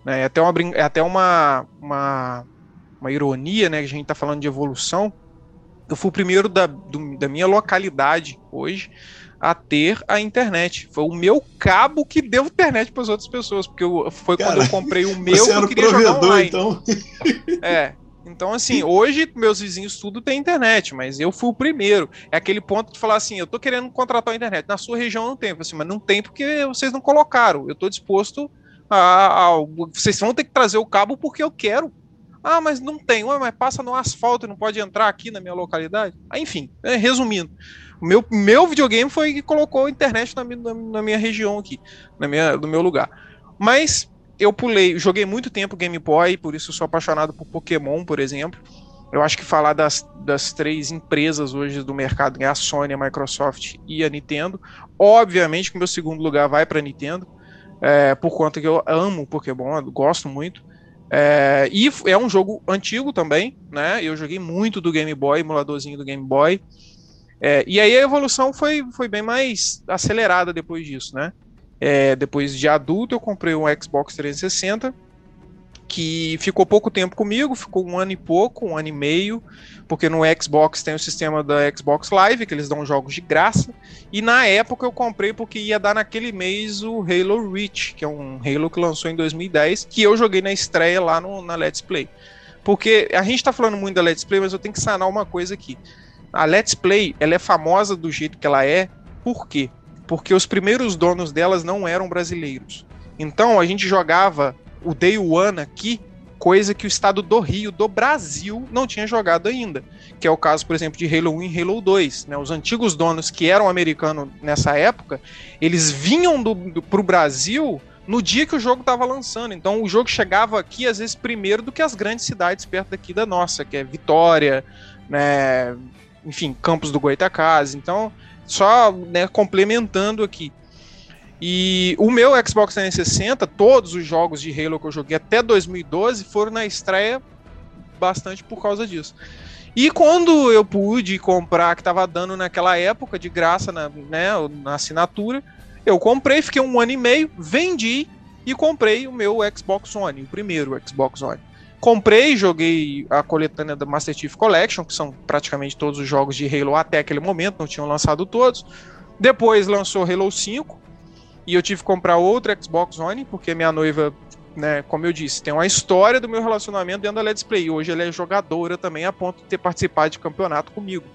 né, é até uma, é até uma, uma, uma ironia, né, que a gente está falando de evolução, eu fui o primeiro da, do, da minha localidade hoje a ter a internet. Foi o meu cabo que deu internet para as outras pessoas, porque eu, foi Cara, quando eu comprei o <laughs> meu que eu queria jogar online. Então. <laughs> É. Então, assim, hoje meus vizinhos tudo tem internet, mas eu fui o primeiro. É aquele ponto de falar assim: eu tô querendo contratar a internet. Na sua região não tem. Assim, mas não tem porque vocês não colocaram. Eu tô disposto a, a. Vocês vão ter que trazer o cabo porque eu quero. Ah, mas não tem. Ué, mas passa no asfalto e não pode entrar aqui na minha localidade. Ah, enfim, é, resumindo. O meu, meu videogame foi que colocou a internet na, na, na minha região aqui, na minha, no meu lugar. Mas eu pulei, joguei muito tempo Game Boy, por isso sou apaixonado por Pokémon, por exemplo. Eu acho que falar das, das três empresas hoje do mercado é a Sony, a Microsoft e a Nintendo. Obviamente que meu segundo lugar vai para a Nintendo, é, por conta que eu amo Pokémon, gosto muito. É, e é um jogo antigo também, né? Eu joguei muito do Game Boy, emuladorzinho do Game Boy. É, e aí a evolução foi, foi bem mais acelerada depois disso, né? É, depois de adulto, eu comprei um Xbox 360 que ficou pouco tempo comigo, ficou um ano e pouco, um ano e meio, porque no Xbox tem o sistema da Xbox Live, que eles dão jogos de graça, e na época eu comprei porque ia dar naquele mês o Halo Reach, que é um Halo que lançou em 2010, que eu joguei na estreia lá no, na Let's Play. Porque a gente tá falando muito da Let's Play, mas eu tenho que sanar uma coisa aqui. A Let's Play, ela é famosa do jeito que ela é, por quê? porque os primeiros donos delas não eram brasileiros. Então a gente jogava o Day One aqui, coisa que o estado do Rio, do Brasil, não tinha jogado ainda. Que é o caso, por exemplo, de Halo 1 e Halo 2. Né? Os antigos donos que eram americanos nessa época, eles vinham do, do, pro Brasil no dia que o jogo estava lançando. Então o jogo chegava aqui, às vezes, primeiro do que as grandes cidades perto daqui da nossa, que é Vitória, né? enfim, Campos do Goitacazes. Então, só né, complementando aqui. E o meu Xbox 360, todos os jogos de Halo que eu joguei até 2012 foram na estreia bastante por causa disso. E quando eu pude comprar, que estava dando naquela época de graça na, né, na assinatura, eu comprei, fiquei um ano e meio, vendi e comprei o meu Xbox One, o primeiro Xbox One. Comprei, joguei a coletânea da Master Chief Collection, que são praticamente todos os jogos de Halo até aquele momento, não tinham lançado todos. Depois lançou Halo 5, e eu tive que comprar outro Xbox One, porque minha noiva, né, como eu disse, tem uma história do meu relacionamento dentro da Let's Play. Hoje ela é jogadora também, a ponto de ter participado de campeonato comigo.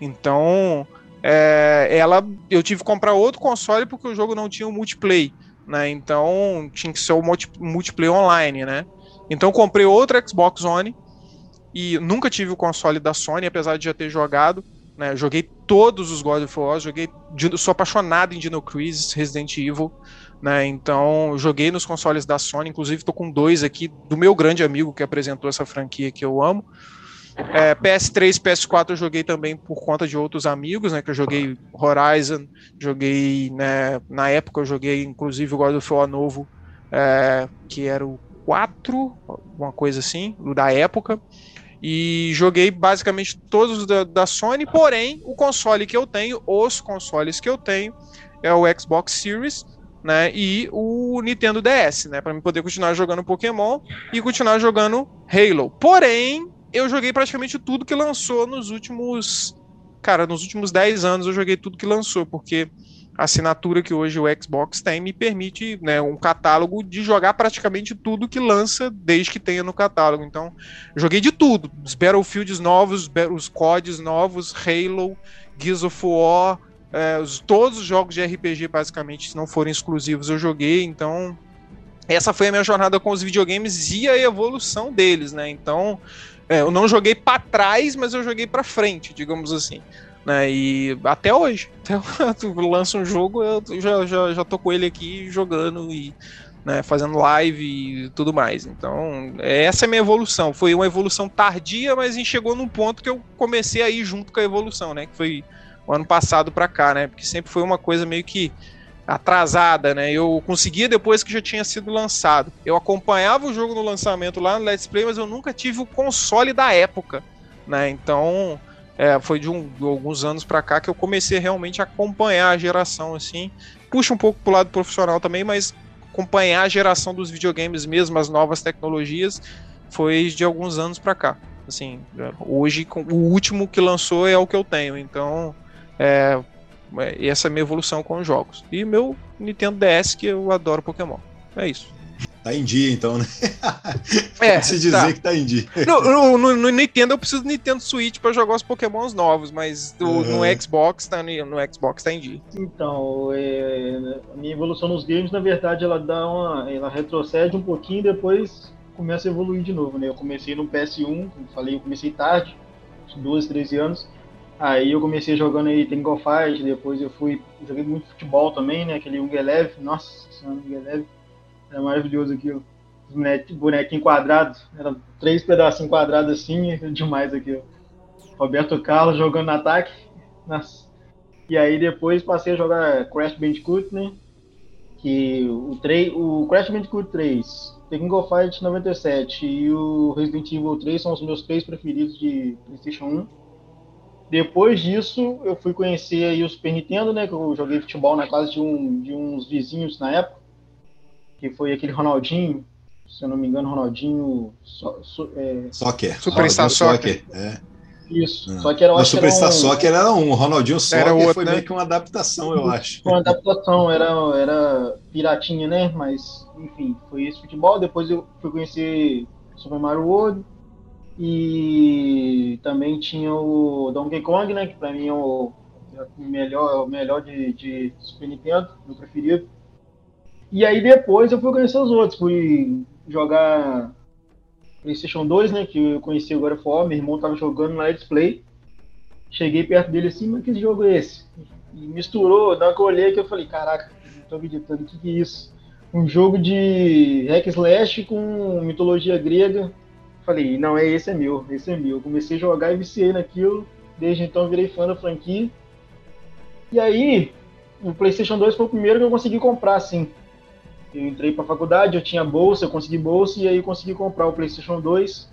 Então, é, ela, eu tive que comprar outro console porque o jogo não tinha o multiplayer, né? Então, tinha que ser o multi, multiplayer online, né? Então, comprei outro Xbox One e nunca tive o console da Sony, apesar de já ter jogado. Né? Joguei todos os God of War, joguei, sou apaixonado em Dino Crisis, Resident Evil, né? Então, joguei nos consoles da Sony, inclusive estou com dois aqui do meu grande amigo que apresentou essa franquia que eu amo. É, PS3, PS4 eu joguei também por conta de outros amigos, né? Que eu joguei Horizon, joguei, né? Na época eu joguei inclusive o God of War novo, é, que era o 4, uma coisa assim, da época. E joguei basicamente todos da, da Sony, porém, o console que eu tenho, os consoles que eu tenho, é o Xbox Series, né, e o Nintendo DS, né, para poder continuar jogando Pokémon e continuar jogando Halo. Porém, eu joguei praticamente tudo que lançou nos últimos, cara, nos últimos 10 anos eu joguei tudo que lançou, porque assinatura que hoje o Xbox tem me permite né, um catálogo de jogar praticamente tudo que lança desde que tenha no catálogo. Então, joguei de tudo: os Battlefields novos, os CODs novos, Halo, Gears of War, é, os, todos os jogos de RPG, basicamente, se não forem exclusivos, eu joguei. Então, essa foi a minha jornada com os videogames e a evolução deles, né? Então, é, eu não joguei para trás, mas eu joguei para frente, digamos assim. Né? E até hoje, <laughs> até lança um jogo, eu já, já, já tô com ele aqui jogando e né, fazendo live e tudo mais. Então, essa é a minha evolução. Foi uma evolução tardia, mas chegou num ponto que eu comecei a ir junto com a evolução, né? Que foi o ano passado para cá, né? Porque sempre foi uma coisa meio que atrasada, né? Eu conseguia depois que já tinha sido lançado. Eu acompanhava o jogo no lançamento lá no Let's Play, mas eu nunca tive o console da época, né? Então, é, foi de, um, de, alguns anos para cá que eu comecei realmente a acompanhar a geração, assim. Puxa um pouco pro lado profissional também, mas acompanhar a geração dos videogames mesmo, as novas tecnologias, foi de alguns anos para cá. Assim, hoje o último que lançou é o que eu tenho, então é, é essa é a minha evolução com os jogos. E meu Nintendo DS que eu adoro Pokémon. É isso. Tá em dia, então, né? <laughs> É, se dizer tá. que tá em dia. No, no, no, no, Nintendo eu preciso do Nintendo Switch para jogar os Pokémons novos, mas do, uhum. no Xbox tá no Xbox tá em dia. Então, é, a minha evolução nos games, na verdade, ela dá uma, ela retrocede um pouquinho e depois começa a evoluir de novo, né? Eu comecei no PS1, como falei, eu comecei tarde, 12, 13 anos. Aí eu comecei jogando aí Team Fight, depois eu fui, joguei muito futebol também, né? Aquele Young Eleven, nossa senhora, era maravilhoso aquilo. Bonequinho quadrado. Era três pedacinhos quadrados assim, demais aquilo. Roberto Carlos jogando no ataque. Nossa. E aí depois passei a jogar Crash Bandicoot, né? Que o, 3, o Crash Bandicoot 3, Tekken Go Fight 97 e o Resident Evil 3 são os meus três preferidos de PlayStation 1. Depois disso, eu fui conhecer aí o Super Nintendo, né? Que eu joguei futebol na casa de, um, de uns vizinhos na época que foi aquele Ronaldinho, se eu não me engano, Ronaldinho so, so, é... Soccer. Superstar Soccer. É. Isso. Não. Só que era, o Superstar um... Soccer era um, Ronaldinho Soccer era outro, foi né? meio que uma adaptação, eu acho. Uma adaptação, era, era piratinha, né? Mas, enfim, foi esse futebol. Depois eu fui conhecer Super Mario World. E também tinha o Donkey Kong, né? Que pra mim é o, é o melhor, o melhor de, de Super Nintendo, meu preferido. E aí depois eu fui conhecer os outros, fui jogar PlayStation 2, né? Que eu conheci agora fora, meu irmão tava jogando na Let's Play. Cheguei perto dele assim, mas que jogo é esse? E misturou, na hora que eu olhei que eu falei, caraca, não tô acreditando, o que, que é isso? Um jogo de hack slash com mitologia grega. Falei, não, é esse é meu, esse é meu. Comecei a jogar e viciei naquilo. Desde então virei fã da franquia. E aí, o PlayStation 2 foi o primeiro que eu consegui comprar, assim. Eu entrei para faculdade, eu tinha bolsa, eu consegui bolsa e aí consegui comprar o PlayStation 2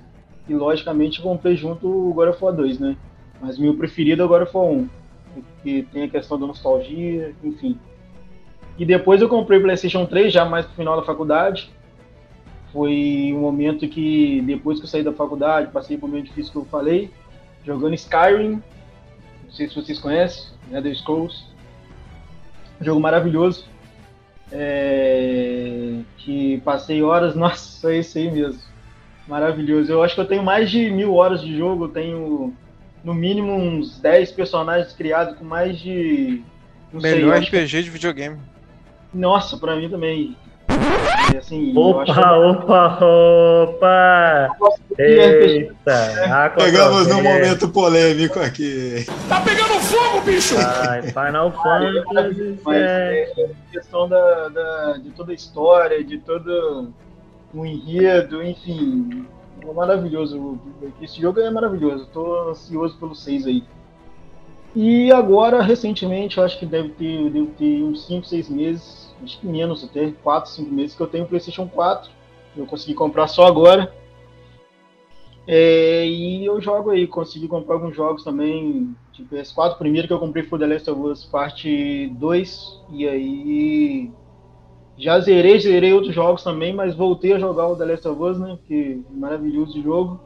e logicamente comprei junto o God of War 2, né? Mas meu preferido é God of War 1, porque tem a questão da nostalgia, enfim. E depois eu comprei o PlayStation 3 já mais pro final da faculdade. Foi um momento que depois que eu saí da faculdade, passei por um momento difícil que eu falei, jogando Skyrim, não sei se vocês conhecem, né, The Scrolls. Jogo maravilhoso é, que passei horas, <laughs> nossa, é isso aí mesmo. Maravilhoso. Eu acho que eu tenho mais de mil horas de jogo, tenho no mínimo uns 10 personagens criados com mais de. Melhor sei, RPG que... de videogame. Nossa, pra mim também. Assim, opa, que... opa, opa! Eita! Pegamos num momento polêmico aqui. Tá pegando fogo, bicho! Ai, Final Fantasy. <laughs> Mas é, é questão da, da, de toda a história, de todo o enredo, enfim. É maravilhoso. Esse jogo é maravilhoso. Tô ansioso pelo 6 aí. E agora, recentemente, eu acho que deve ter, deve ter uns 5, 6 meses, acho que menos até, 4, 5 meses que eu tenho o PlayStation 4. Eu consegui comprar só agora. É, e eu jogo aí, consegui comprar alguns jogos também de PS4. O primeiro que eu comprei foi The Last of Us Parte 2. E aí já zerei, zerei outros jogos também, mas voltei a jogar o The Last of Us, né? Que é maravilhoso jogo.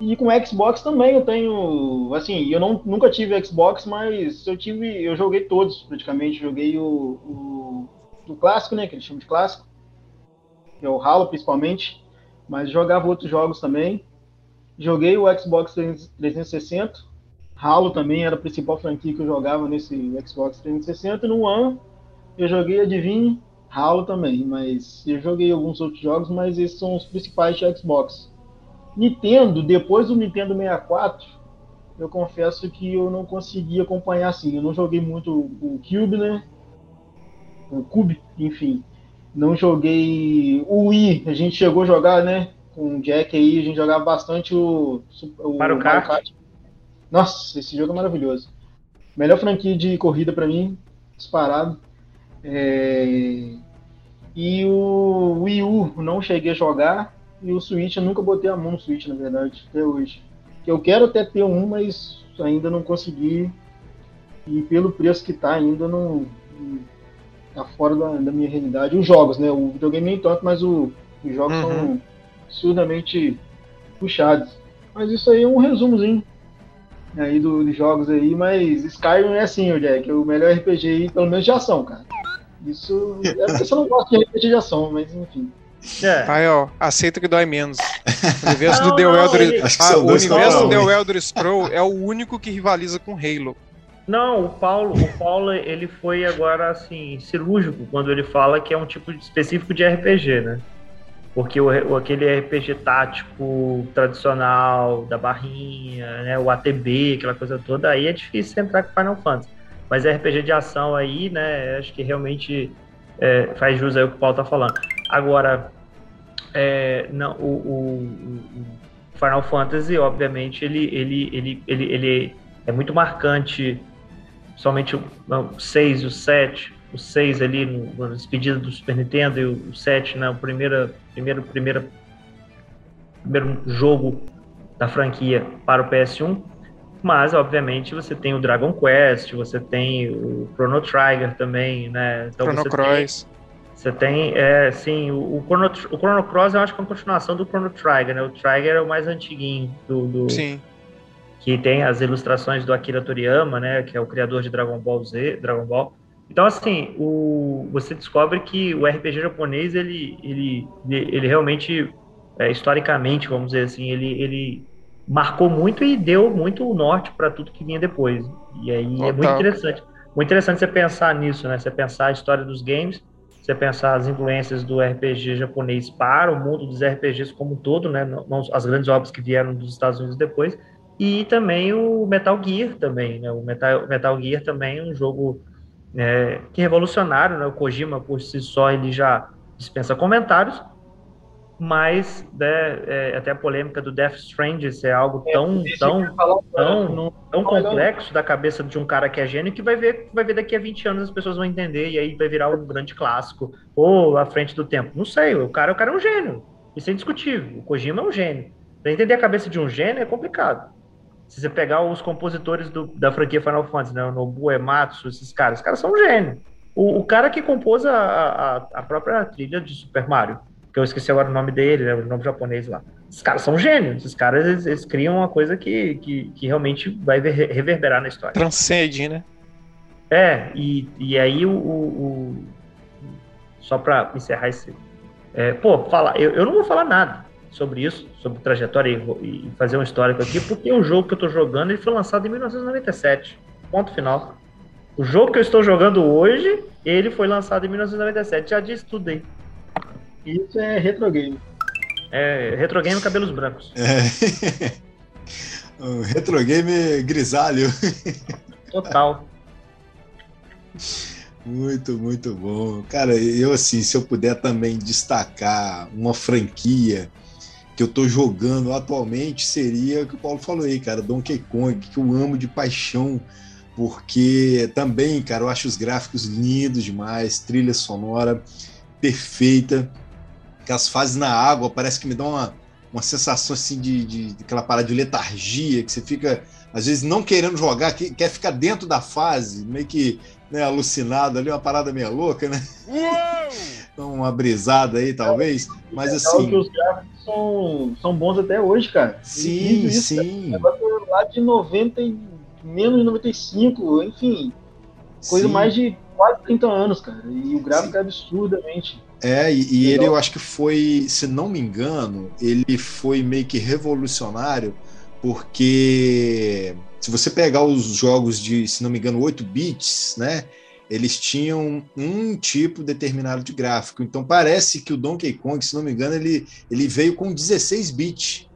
E com Xbox também eu tenho, assim, eu não, nunca tive Xbox, mas eu tive, eu joguei todos praticamente. Joguei o, o do clássico, né? Que eles chamam de clássico. Que é o Halo, principalmente. Mas jogava outros jogos também. Joguei o Xbox 360. Halo também era a principal franquia que eu jogava nesse Xbox 360. E no One eu joguei, adivinhe, Halo também. Mas eu joguei alguns outros jogos, mas esses são os principais de Xbox. Nintendo, depois do Nintendo 64, eu confesso que eu não consegui acompanhar assim. Eu não joguei muito o Cube, né? O Cube, enfim. Não joguei o Wii, a gente chegou a jogar, né? Com o Jack aí, a gente jogava bastante o, o Mario Kart. Kart. Nossa, esse jogo é maravilhoso. Melhor franquia de corrida para mim, disparado. É... E o Wii U não cheguei a jogar. E o Switch, eu nunca botei a mão no Switch, na verdade, até hoje. Eu quero até ter um, mas ainda não consegui. E pelo preço que tá, ainda não, tá fora da, da, minha realidade. Os jogos, né? O videogame nem tanto, mas o, os jogos uhum. são absurdamente puxados. Mas isso aí é um resumozinho aí do, dos jogos aí, mas Skyrim é assim, o Jack, é o melhor RPG aí, pelo menos de ação, cara. Isso é porque você não gosta de RPG de ação, mas enfim. É. Aí, ó, aceita que dói menos. O universo não, do The Elder, ele... ah, o universo do The Elder Scroll é o único que rivaliza com Halo. Não, o Paulo, o Paulo ele foi agora assim cirúrgico quando ele fala que é um tipo específico de RPG, né? Porque o, aquele RPG tático tradicional da barrinha, né, o ATB, aquela coisa toda, aí é difícil entrar com Final Fantasy. Mas RPG de ação aí, né, acho que realmente é, faz jus aí o que o Paulo tá falando. Agora, é, não, o, o, o, Final Fantasy, obviamente, ele, ele, ele, ele, ele é muito marcante somente o 6 e o 7, o 6 ali no, na despedida do Super Nintendo e o 7 na primeira, primeiro, primeira, primeiro jogo da franquia para o PS1. Mas, obviamente, você tem o Dragon Quest, você tem o Chrono Trigger também, né? Então, Chrono você Cross. Tem, você tem, é, sim, o, o, Chrono, o Chrono Cross eu acho que é uma continuação do Chrono Trigger, né? O Trigger é o mais antiguinho do, do, sim que tem as ilustrações do Akira Toriyama, né, que é o criador de Dragon Ball Z, Dragon Ball. Então, assim, o, você descobre que o RPG japonês, ele, ele, ele realmente, é, historicamente, vamos dizer assim, ele, ele marcou muito e deu muito o norte para tudo que vinha depois. E aí Total. é muito interessante. Muito interessante você pensar nisso, né? Você pensar a história dos games, você pensar as influências do RPG japonês para o mundo dos RPGs como um todo, né? Não, as grandes obras que vieram dos Estados Unidos depois, e também o Metal Gear também, né? O Metal, Metal Gear também é um jogo é, que é revolucionário, né? O Kojima por si só ele já dispensa comentários, mas né, é, até a polêmica do Death Stranding é algo tão tão tão, tão complexo da cabeça de um cara que é gênio que vai ver vai ver daqui a 20 anos as pessoas vão entender e aí vai virar um grande clássico ou à frente do tempo. Não sei, o cara, o cara é um gênio. Isso é indiscutível. O Kojima é um gênio. Para entender a cabeça de um gênio é complicado. Se você pegar os compositores do, da franquia Final Fantasy, né, Nobu Ematsu, esses caras, os caras são um gênio. O, o cara que compôs a, a, a própria trilha de Super Mario, que eu esqueci agora o nome dele, né, o nome japonês lá. Esses caras são gênios, esses caras eles, eles criam uma coisa que, que, que, realmente vai reverberar na história. Transcende, né? É, e, e aí o. o, o só para encerrar esse. É, pô, fala, eu, eu não vou falar nada sobre isso, sobre trajetória e, e, fazer um histórico aqui, porque o jogo que eu tô jogando ele foi lançado em 1997. Ponto final. O jogo que eu estou jogando hoje, ele foi lançado em 1997. Já disse tudo aí. Isso é retro game. É, retro game cabelos brancos. É. <laughs> o retro game grisalho. Total. Muito, muito bom. Cara, eu assim, se eu puder também destacar uma franquia que eu tô jogando atualmente, seria o que o Paulo falou aí, cara, Donkey Kong, que eu amo de paixão, porque também, cara, eu acho os gráficos lindos demais, trilha sonora perfeita que as fases na água parece que me dão uma, uma sensação assim de, de, de, aquela parada de letargia, que você fica, às vezes, não querendo jogar, que, quer ficar dentro da fase, meio que né, alucinado ali, uma parada meio louca, né? <laughs> Então, uma brisada aí, talvez. Mas assim. que os gráficos são, são bons até hoje, cara. Sim, isso, sim. Cara. lá de 90 e menos de 95, enfim. Coisa sim. mais de quase 30 anos, cara. E o gráfico sim. é absurdamente. É, e, e ele eu acho que foi, se não me engano, ele foi meio que revolucionário, porque se você pegar os jogos de, se não me engano, 8 bits, né? Eles tinham um tipo determinado de gráfico. Então parece que o Donkey Kong, se não me engano, ele, ele veio com 16 bits.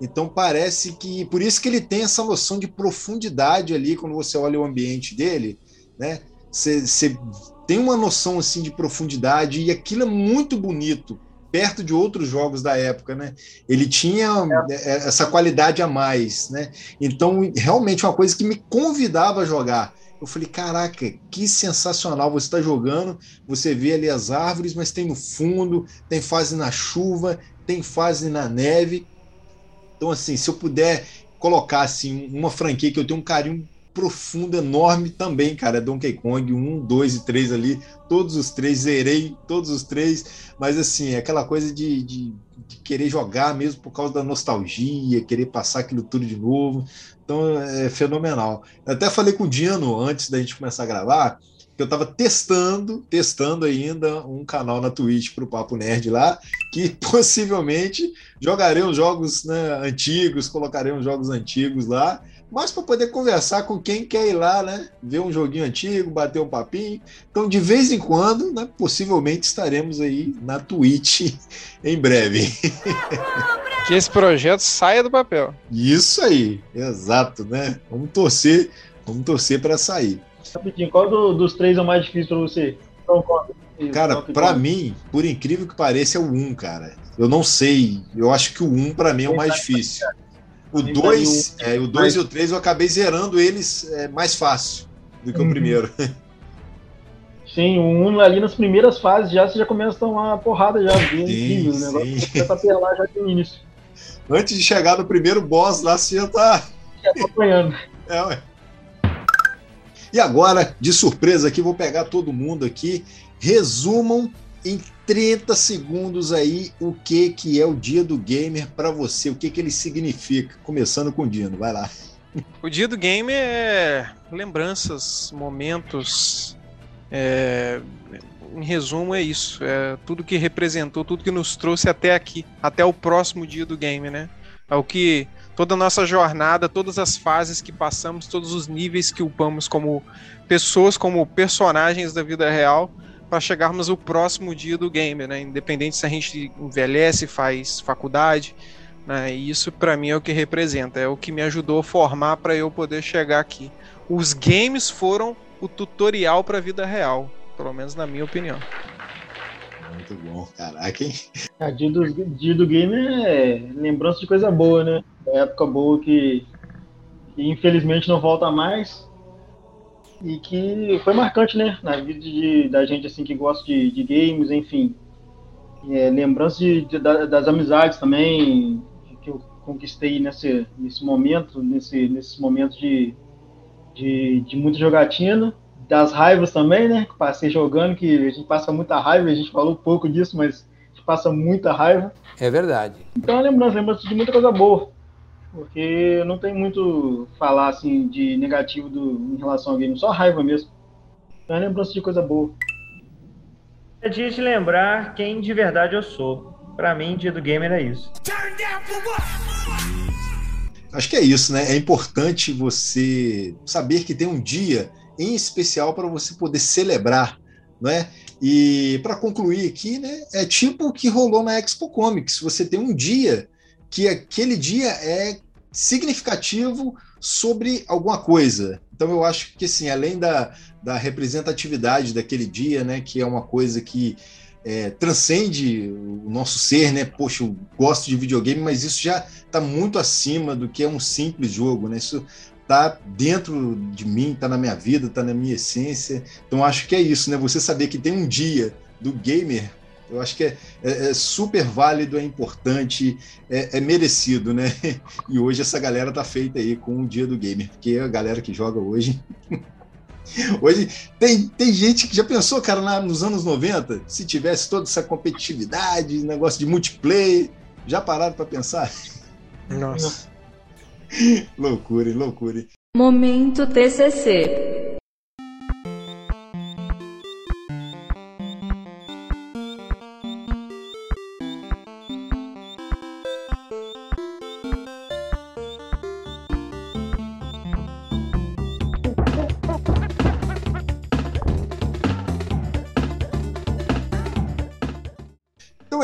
Então parece que. Por isso que ele tem essa noção de profundidade ali quando você olha o ambiente dele, né? Você tem uma noção assim de profundidade e aquilo é muito bonito perto de outros jogos da época, né? Ele tinha é. é. essa qualidade a mais, né? Então, realmente uma coisa que me convidava a jogar. Eu falei, caraca, que sensacional você está jogando. Você vê ali as árvores, mas tem no fundo, tem fase na chuva, tem fase na neve. Então, assim, se eu puder colocar assim uma franquia que eu tenho um carinho profundo, enorme também, cara. Donkey Kong 1, 2 e 3 ali. Todos os três, zerei todos os três. Mas assim, é aquela coisa de, de, de, querer jogar mesmo por causa da nostalgia, querer passar aquilo tudo de novo. Então é fenomenal. Eu até falei com o Dino antes da gente começar a gravar. Que eu estava testando, testando ainda um canal na Twitch para o Papo Nerd lá, que <laughs> possivelmente jogarei os jogos né, antigos, colocarei uns jogos antigos lá, mas para poder conversar com quem quer ir lá, né? Ver um joguinho antigo, bater um papinho. Então, de vez em quando, né, possivelmente estaremos aí na Twitch <laughs> em breve. Que esse projeto saia do papel. Isso aí, exato, né? Vamos torcer, vamos torcer para sair. Qual do, dos três é o mais difícil para você? Cara, para mim, por incrível que pareça, é o 1, um, cara. Eu não sei. Eu acho que o 1 um, para mim é o mais difícil. O 2 é, o dois e o 3 eu acabei zerando eles é, mais fácil do que uhum. o primeiro. Sim, o 1 um, ali nas primeiras fases já você já começa a tomar uma porrada já, bem incrível, o negócio começa a pelar já no início. Antes de chegar no primeiro boss lá, você já tá. Já tá apanhando. <laughs> É, ué. E agora, de surpresa aqui, vou pegar todo mundo aqui. Resumam em 30 segundos aí o que que é o dia do gamer para você, o que que ele significa, começando com o Dino, vai lá. O dia do gamer é lembranças, momentos, é... em resumo é isso, é tudo que representou, tudo que nos trouxe até aqui, até o próximo dia do game, né? É o que toda a nossa jornada, todas as fases que passamos, todos os níveis que upamos como pessoas, como personagens da vida real, para chegarmos ao próximo dia do game, né? Independente se a gente envelhece, faz faculdade, né? E isso para mim é o que representa, é o que me ajudou a formar para eu poder chegar aqui. Os games foram o tutorial para a vida real, pelo menos na minha opinião. Muito bom, caraca, hein? A dia do, dia do game é lembrança de coisa boa, né? É época boa que, que infelizmente não volta mais e que foi marcante, né? Na vida de, da gente assim que gosta de, de games, enfim. É, lembrança de, de, das amizades também que eu conquistei nesse, nesse momento, nesse, nesse momento de, de, de muita jogatina das raivas também, né? Que passei jogando, que a gente passa muita raiva, a gente falou pouco disso, mas a gente passa muita raiva. É verdade. Então, lembrança, lembrança de muita coisa boa. Porque não tem muito falar assim de negativo do, em relação ao game, só raiva mesmo. Então, é lembrança de coisa boa. É dia de lembrar quem de verdade eu sou. Para mim, dia do gamer é isso. Acho que é isso, né? É importante você saber que tem um dia em especial para você poder celebrar, não é? E para concluir aqui, né, é tipo o que rolou na Expo Comics. Você tem um dia que aquele dia é significativo sobre alguma coisa. Então eu acho que assim, além da, da representatividade daquele dia, né, que é uma coisa que é, transcende o nosso ser, né? Poxa, eu gosto de videogame, mas isso já está muito acima do que é um simples jogo, né? Isso tá dentro de mim, tá na minha vida, tá na minha essência. Então acho que é isso, né? Você saber que tem um dia do gamer, eu acho que é, é, é super válido, é importante, é, é, merecido, né? E hoje essa galera tá feita aí com o dia do gamer, porque a galera que joga hoje. <laughs> Hoje tem, tem gente que já pensou, cara, na, nos anos 90, se tivesse toda essa competitividade, negócio de multiplayer, já pararam para pensar? Nossa. <laughs> loucura, loucura. Momento TCC.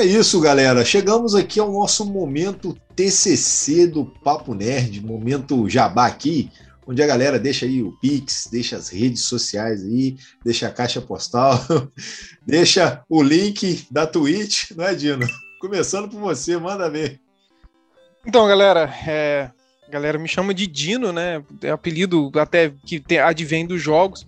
É isso, galera. Chegamos aqui ao nosso momento TCC do Papo Nerd, momento jabá aqui, onde a galera deixa aí o Pix, deixa as redes sociais aí, deixa a caixa postal, <laughs> deixa o link da Twitch, não é, Dino? Começando por você, manda ver. Então, galera, é, galera me chama de Dino, né? É apelido até que advém dos jogos.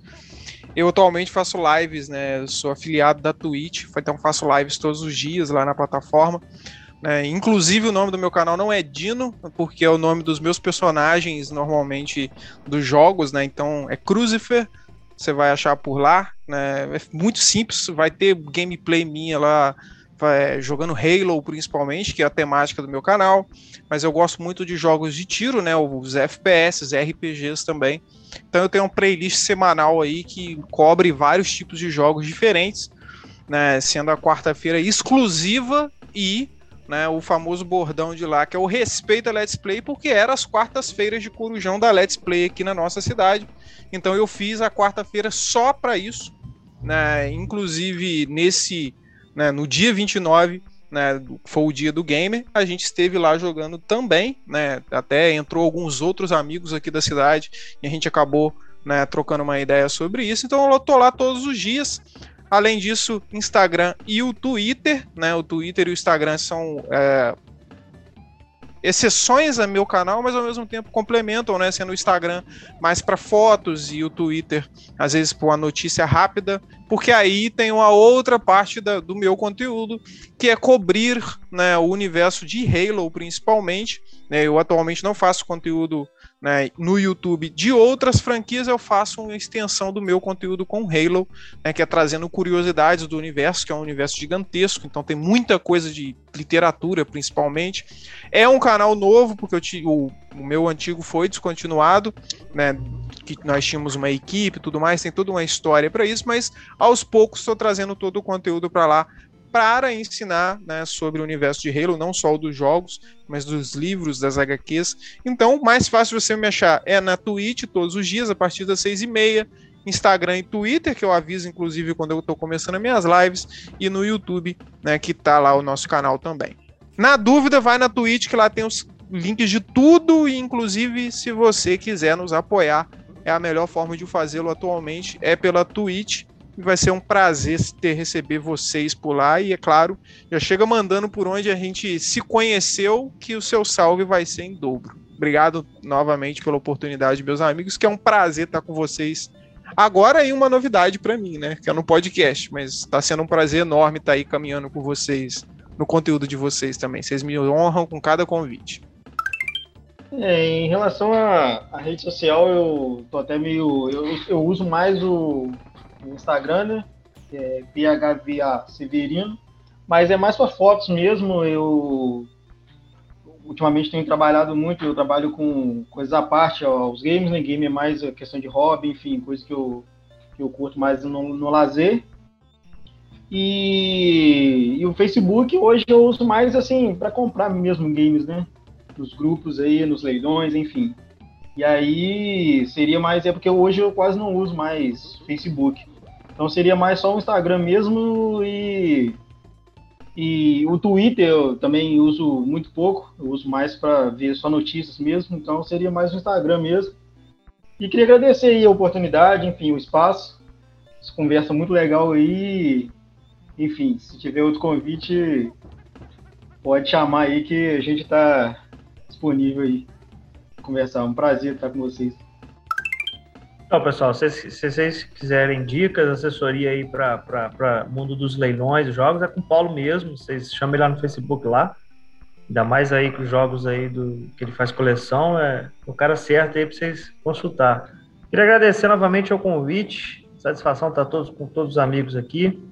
Eu atualmente faço lives, né? sou afiliado da Twitch, então faço lives todos os dias lá na plataforma. Né? Inclusive o nome do meu canal não é Dino, porque é o nome dos meus personagens normalmente dos jogos, né? Então é Crucifer, você vai achar por lá, né? É muito simples, vai ter gameplay minha lá é, jogando Halo principalmente, que é a temática do meu canal, mas eu gosto muito de jogos de tiro, né? Os FPS, RPGs também. Então eu tenho um playlist semanal aí que cobre vários tipos de jogos diferentes, né? Sendo a quarta-feira exclusiva e né, o famoso bordão de lá, que é o respeito a Let's Play, porque era as quartas-feiras de corujão da Let's Play aqui na nossa cidade. Então eu fiz a quarta-feira só para isso, né? Inclusive nesse, né, no dia 29, né, foi o dia do gamer, a gente esteve lá jogando também, né? Até entrou alguns outros amigos aqui da cidade e a gente acabou né, trocando uma ideia sobre isso. Então eu tô lá todos os dias. Além disso, Instagram e o Twitter, né? O Twitter e o Instagram são é, exceções a meu canal, mas ao mesmo tempo complementam, né? Sendo o Instagram mais para fotos e o Twitter às vezes por uma notícia rápida, porque aí tem uma outra parte da, do meu conteúdo que é cobrir né, o universo de Halo principalmente. Né? Eu atualmente não faço conteúdo né, no YouTube de outras franquias, eu faço uma extensão do meu conteúdo com Halo, né, que é trazendo curiosidades do universo, que é um universo gigantesco, então tem muita coisa de literatura, principalmente. É um canal novo, porque eu, o, o meu antigo foi descontinuado, né, que nós tínhamos uma equipe tudo mais, tem toda uma história para isso, mas aos poucos estou trazendo todo o conteúdo para lá para ensinar né, sobre o universo de Halo, não só o dos jogos, mas dos livros, das HQs. Então, mais fácil você me achar é na Twitch todos os dias, a partir das seis e meia. Instagram e Twitter, que eu aviso, inclusive, quando eu estou começando as minhas lives, e no YouTube, né, que tá lá o nosso canal também. Na dúvida, vai na Twitch, que lá tem os links de tudo, e inclusive, se você quiser nos apoiar, é a melhor forma de fazê-lo atualmente, é pela Twitch. E vai ser um prazer ter receber vocês por lá. E é claro, já chega mandando por onde a gente se conheceu, que o seu salve vai ser em dobro. Obrigado novamente pela oportunidade, meus amigos, que é um prazer estar com vocês Agora aí uma novidade para mim, né? Que é no podcast, mas está sendo um prazer enorme estar aí caminhando com vocês no conteúdo de vocês também. Vocês me honram com cada convite. É, em relação à, rede social, eu tô até meio. Eu, eu uso mais o, Instagram, né? É PHVA Severino, mas é mais para fotos mesmo. Eu ultimamente tenho trabalhado muito, eu trabalho com coisas à parte aos games, né? Game é mais questão de hobby, enfim, coisa que eu, que eu curto mais no, no lazer. E, e, o Facebook hoje eu uso mais assim para comprar mesmo games, né? Nos grupos aí, nos leilões, enfim. E aí seria mais, é porque hoje eu quase não uso mais Facebook. Então seria mais só o Instagram mesmo e e o Twitter eu também uso muito pouco, eu uso mais para ver só notícias mesmo, então seria mais o Instagram mesmo. E queria agradecer aí a oportunidade, enfim, o espaço. Essa conversa muito legal aí. Enfim, se tiver outro convite, pode chamar aí que a gente está disponível aí. Conversar, um prazer estar com vocês. Então, pessoal, se, se vocês quiserem dicas, assessoria aí para mundo dos leilões, jogos, é com o Paulo mesmo. Vocês chamem ele lá no Facebook lá. Ainda mais aí com os jogos aí do que ele faz coleção, é o cara certo aí para vocês consultar. Queria agradecer novamente o convite. Satisfação estar todos com todos os amigos aqui.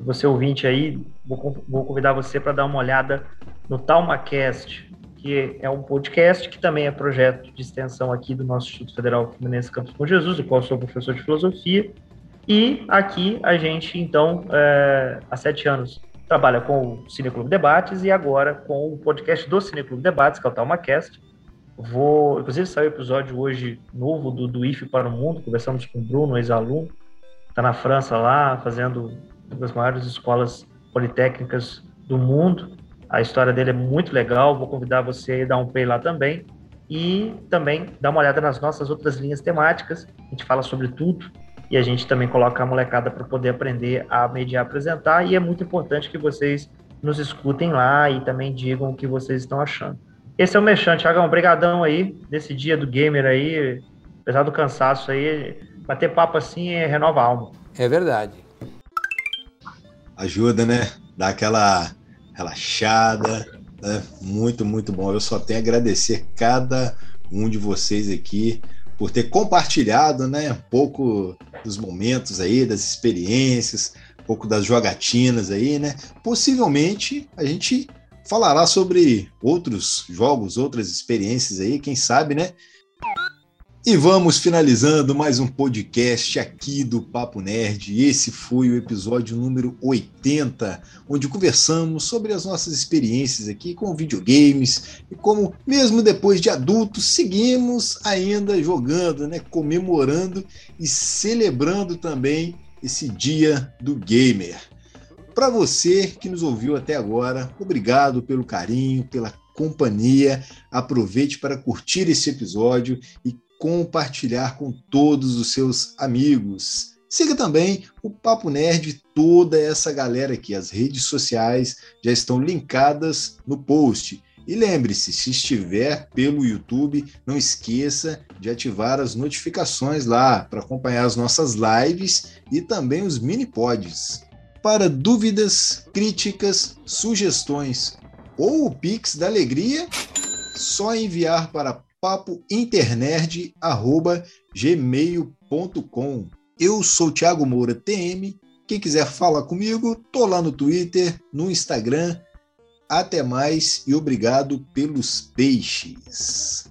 Você ouvinte aí, vou, vou convidar você para dar uma olhada no TalmaCast, que é um podcast que também é projeto de extensão aqui do nosso Instituto Federal Fluminense Campos com Jesus, do qual sou professor de filosofia. E aqui a gente, então, é, há sete anos, trabalha com o Cineclube Debates e agora com o podcast do Cineclube Debates, que é o TalmaCast. Vou, inclusive, saiu o episódio hoje novo do, do IFE para o Mundo, conversamos com o Bruno, ex-aluno, está na França lá, fazendo uma das maiores escolas politécnicas do mundo. A história dele é muito legal, vou convidar você a dar um play lá também. E também dar uma olhada nas nossas outras linhas temáticas. A gente fala sobre tudo e a gente também coloca a molecada para poder aprender a mediar, apresentar. E é muito importante que vocês nos escutem lá e também digam o que vocês estão achando. Esse é o Mexante, Thiagão. Obrigadão aí desse dia do gamer aí. Apesar do cansaço aí, bater papo assim renova a alma. É verdade. Ajuda, né? Dá aquela relaxada. Né? Muito, muito bom. Eu só tenho a agradecer cada um de vocês aqui por ter compartilhado né, um pouco dos momentos aí, das experiências, um pouco das jogatinas aí, né? Possivelmente a gente falará sobre outros jogos, outras experiências aí, quem sabe, né? E vamos finalizando mais um podcast aqui do Papo Nerd. Esse foi o episódio número 80, onde conversamos sobre as nossas experiências aqui com videogames e como, mesmo depois de adultos, seguimos ainda jogando, né, comemorando e celebrando também esse dia do gamer. Para você que nos ouviu até agora, obrigado pelo carinho, pela companhia. Aproveite para curtir esse episódio e compartilhar com todos os seus amigos. Siga também o Papo Nerd, toda essa galera aqui. As redes sociais já estão linkadas no post. E lembre-se, se estiver pelo YouTube, não esqueça de ativar as notificações lá para acompanhar as nossas lives e também os mini pods. Para dúvidas, críticas, sugestões ou o Pix da Alegria, só enviar para papointernerd@gmail.com. Eu sou Thiago Moura TM. Quem quiser falar comigo, tô lá no Twitter, no Instagram. Até mais e obrigado pelos peixes.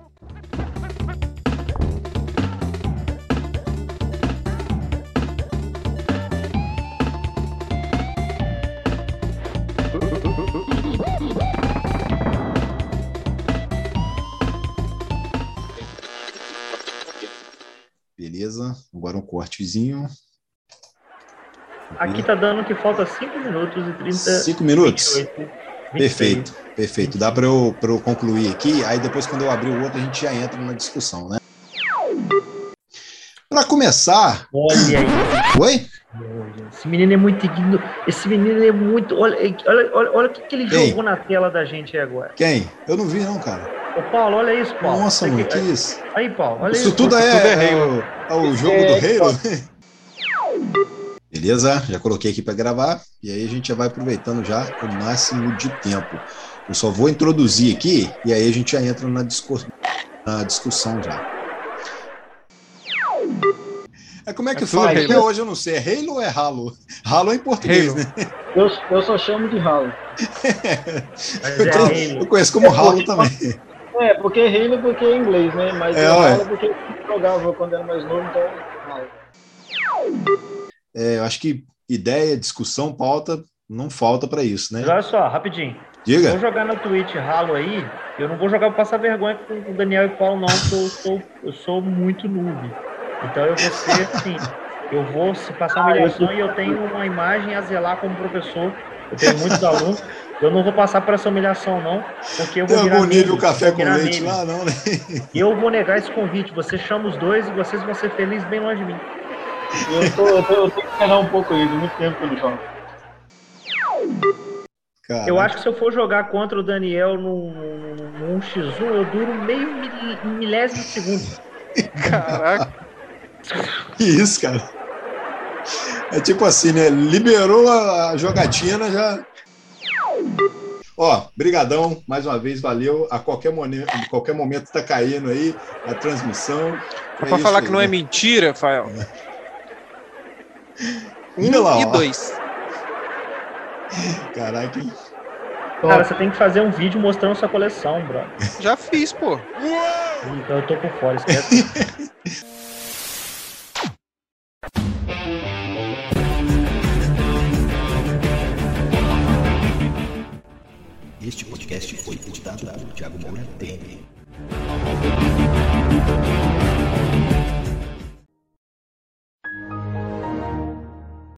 Agora um cortezinho. Aqui tá dando que falta 5 minutos e 30. Cinco minutos? 28, 26. Perfeito, perfeito. Dá para eu, pra eu concluir aqui, aí depois, quando eu abrir o outro, a gente já entra na discussão, né? Para começar. Olha aí. Oi? Esse menino é muito igno... Esse menino é muito. Olha, olha, olha, olha o que, que ele Quem? jogou na tela da gente aí agora. Quem? Eu não vi, não, cara. Ô, Paulo, olha isso, Paulo. Nossa, mano, aqui. que isso? Aí, Paulo, olha Isso isso. tudo é, tudo é é o, é o jogo É, do Halo? Beleza, já coloquei aqui para gravar e aí a gente já vai aproveitando já o máximo de tempo. Eu só vou introduzir aqui e aí a gente já entra na, na discussão já. É como é que É fala? Halo. Até hoje eu não sei, é Halo ou é Halo? Halo é em português, Halo. né? Eu, eu só chamo de Halo. <laughs> Mas Eu, é eu conheço como Halo também. É, porque Halo porque é inglês, né? Mas É, eu ué. Halo porque jogava quando era mais novo, então. É, eu acho que ideia, discussão, pauta, não falta para isso, né? Mas olha só, rapidinho. Vou Diga. jogar na Twitch Halo aí. Eu não vou jogar pra passar vergonha com o Daniel e o Paulo, não, porque eu sou, eu sou muito noob. Então eu vou ser assim. Eu vou se passar Ah, humilhação e eu tenho uma imagem a zelar como professor. Eu tenho muitos <laughs> alunos. Eu não vou passar por essa humilhação, não, porque eu vou Tem virar algum nível café com leite meme. lá, não, né? Eu vou negar esse convite. Você chama os dois e vocês vão ser felizes bem longe de mim. Eu, tô, eu, tô, eu tenho que esperar um pouco aí, muito tempo que eu não jogo. Cara, Eu acho que se eu for jogar contra o Daniel num, num, num X1, eu duro meio mil- milésimo de segundo. <laughs> Caraca. Que isso, cara? É tipo assim, né? Liberou a jogatina, já. Ó, brigadão, mais uma vez, valeu. A qualquer, momento, a qualquer momento tá caindo aí a transmissão. Só É pra isso falar aí, que não é né? mentira, Rafael. <laughs> Um lá, e ó. dois. Caraca? Cara, você tem que fazer um vídeo mostrando sua coleção, brother. Já fiz, pô. Então eu tô por fora, esquece. <laughs> Este podcast foi editado por Thiago Moura Temer.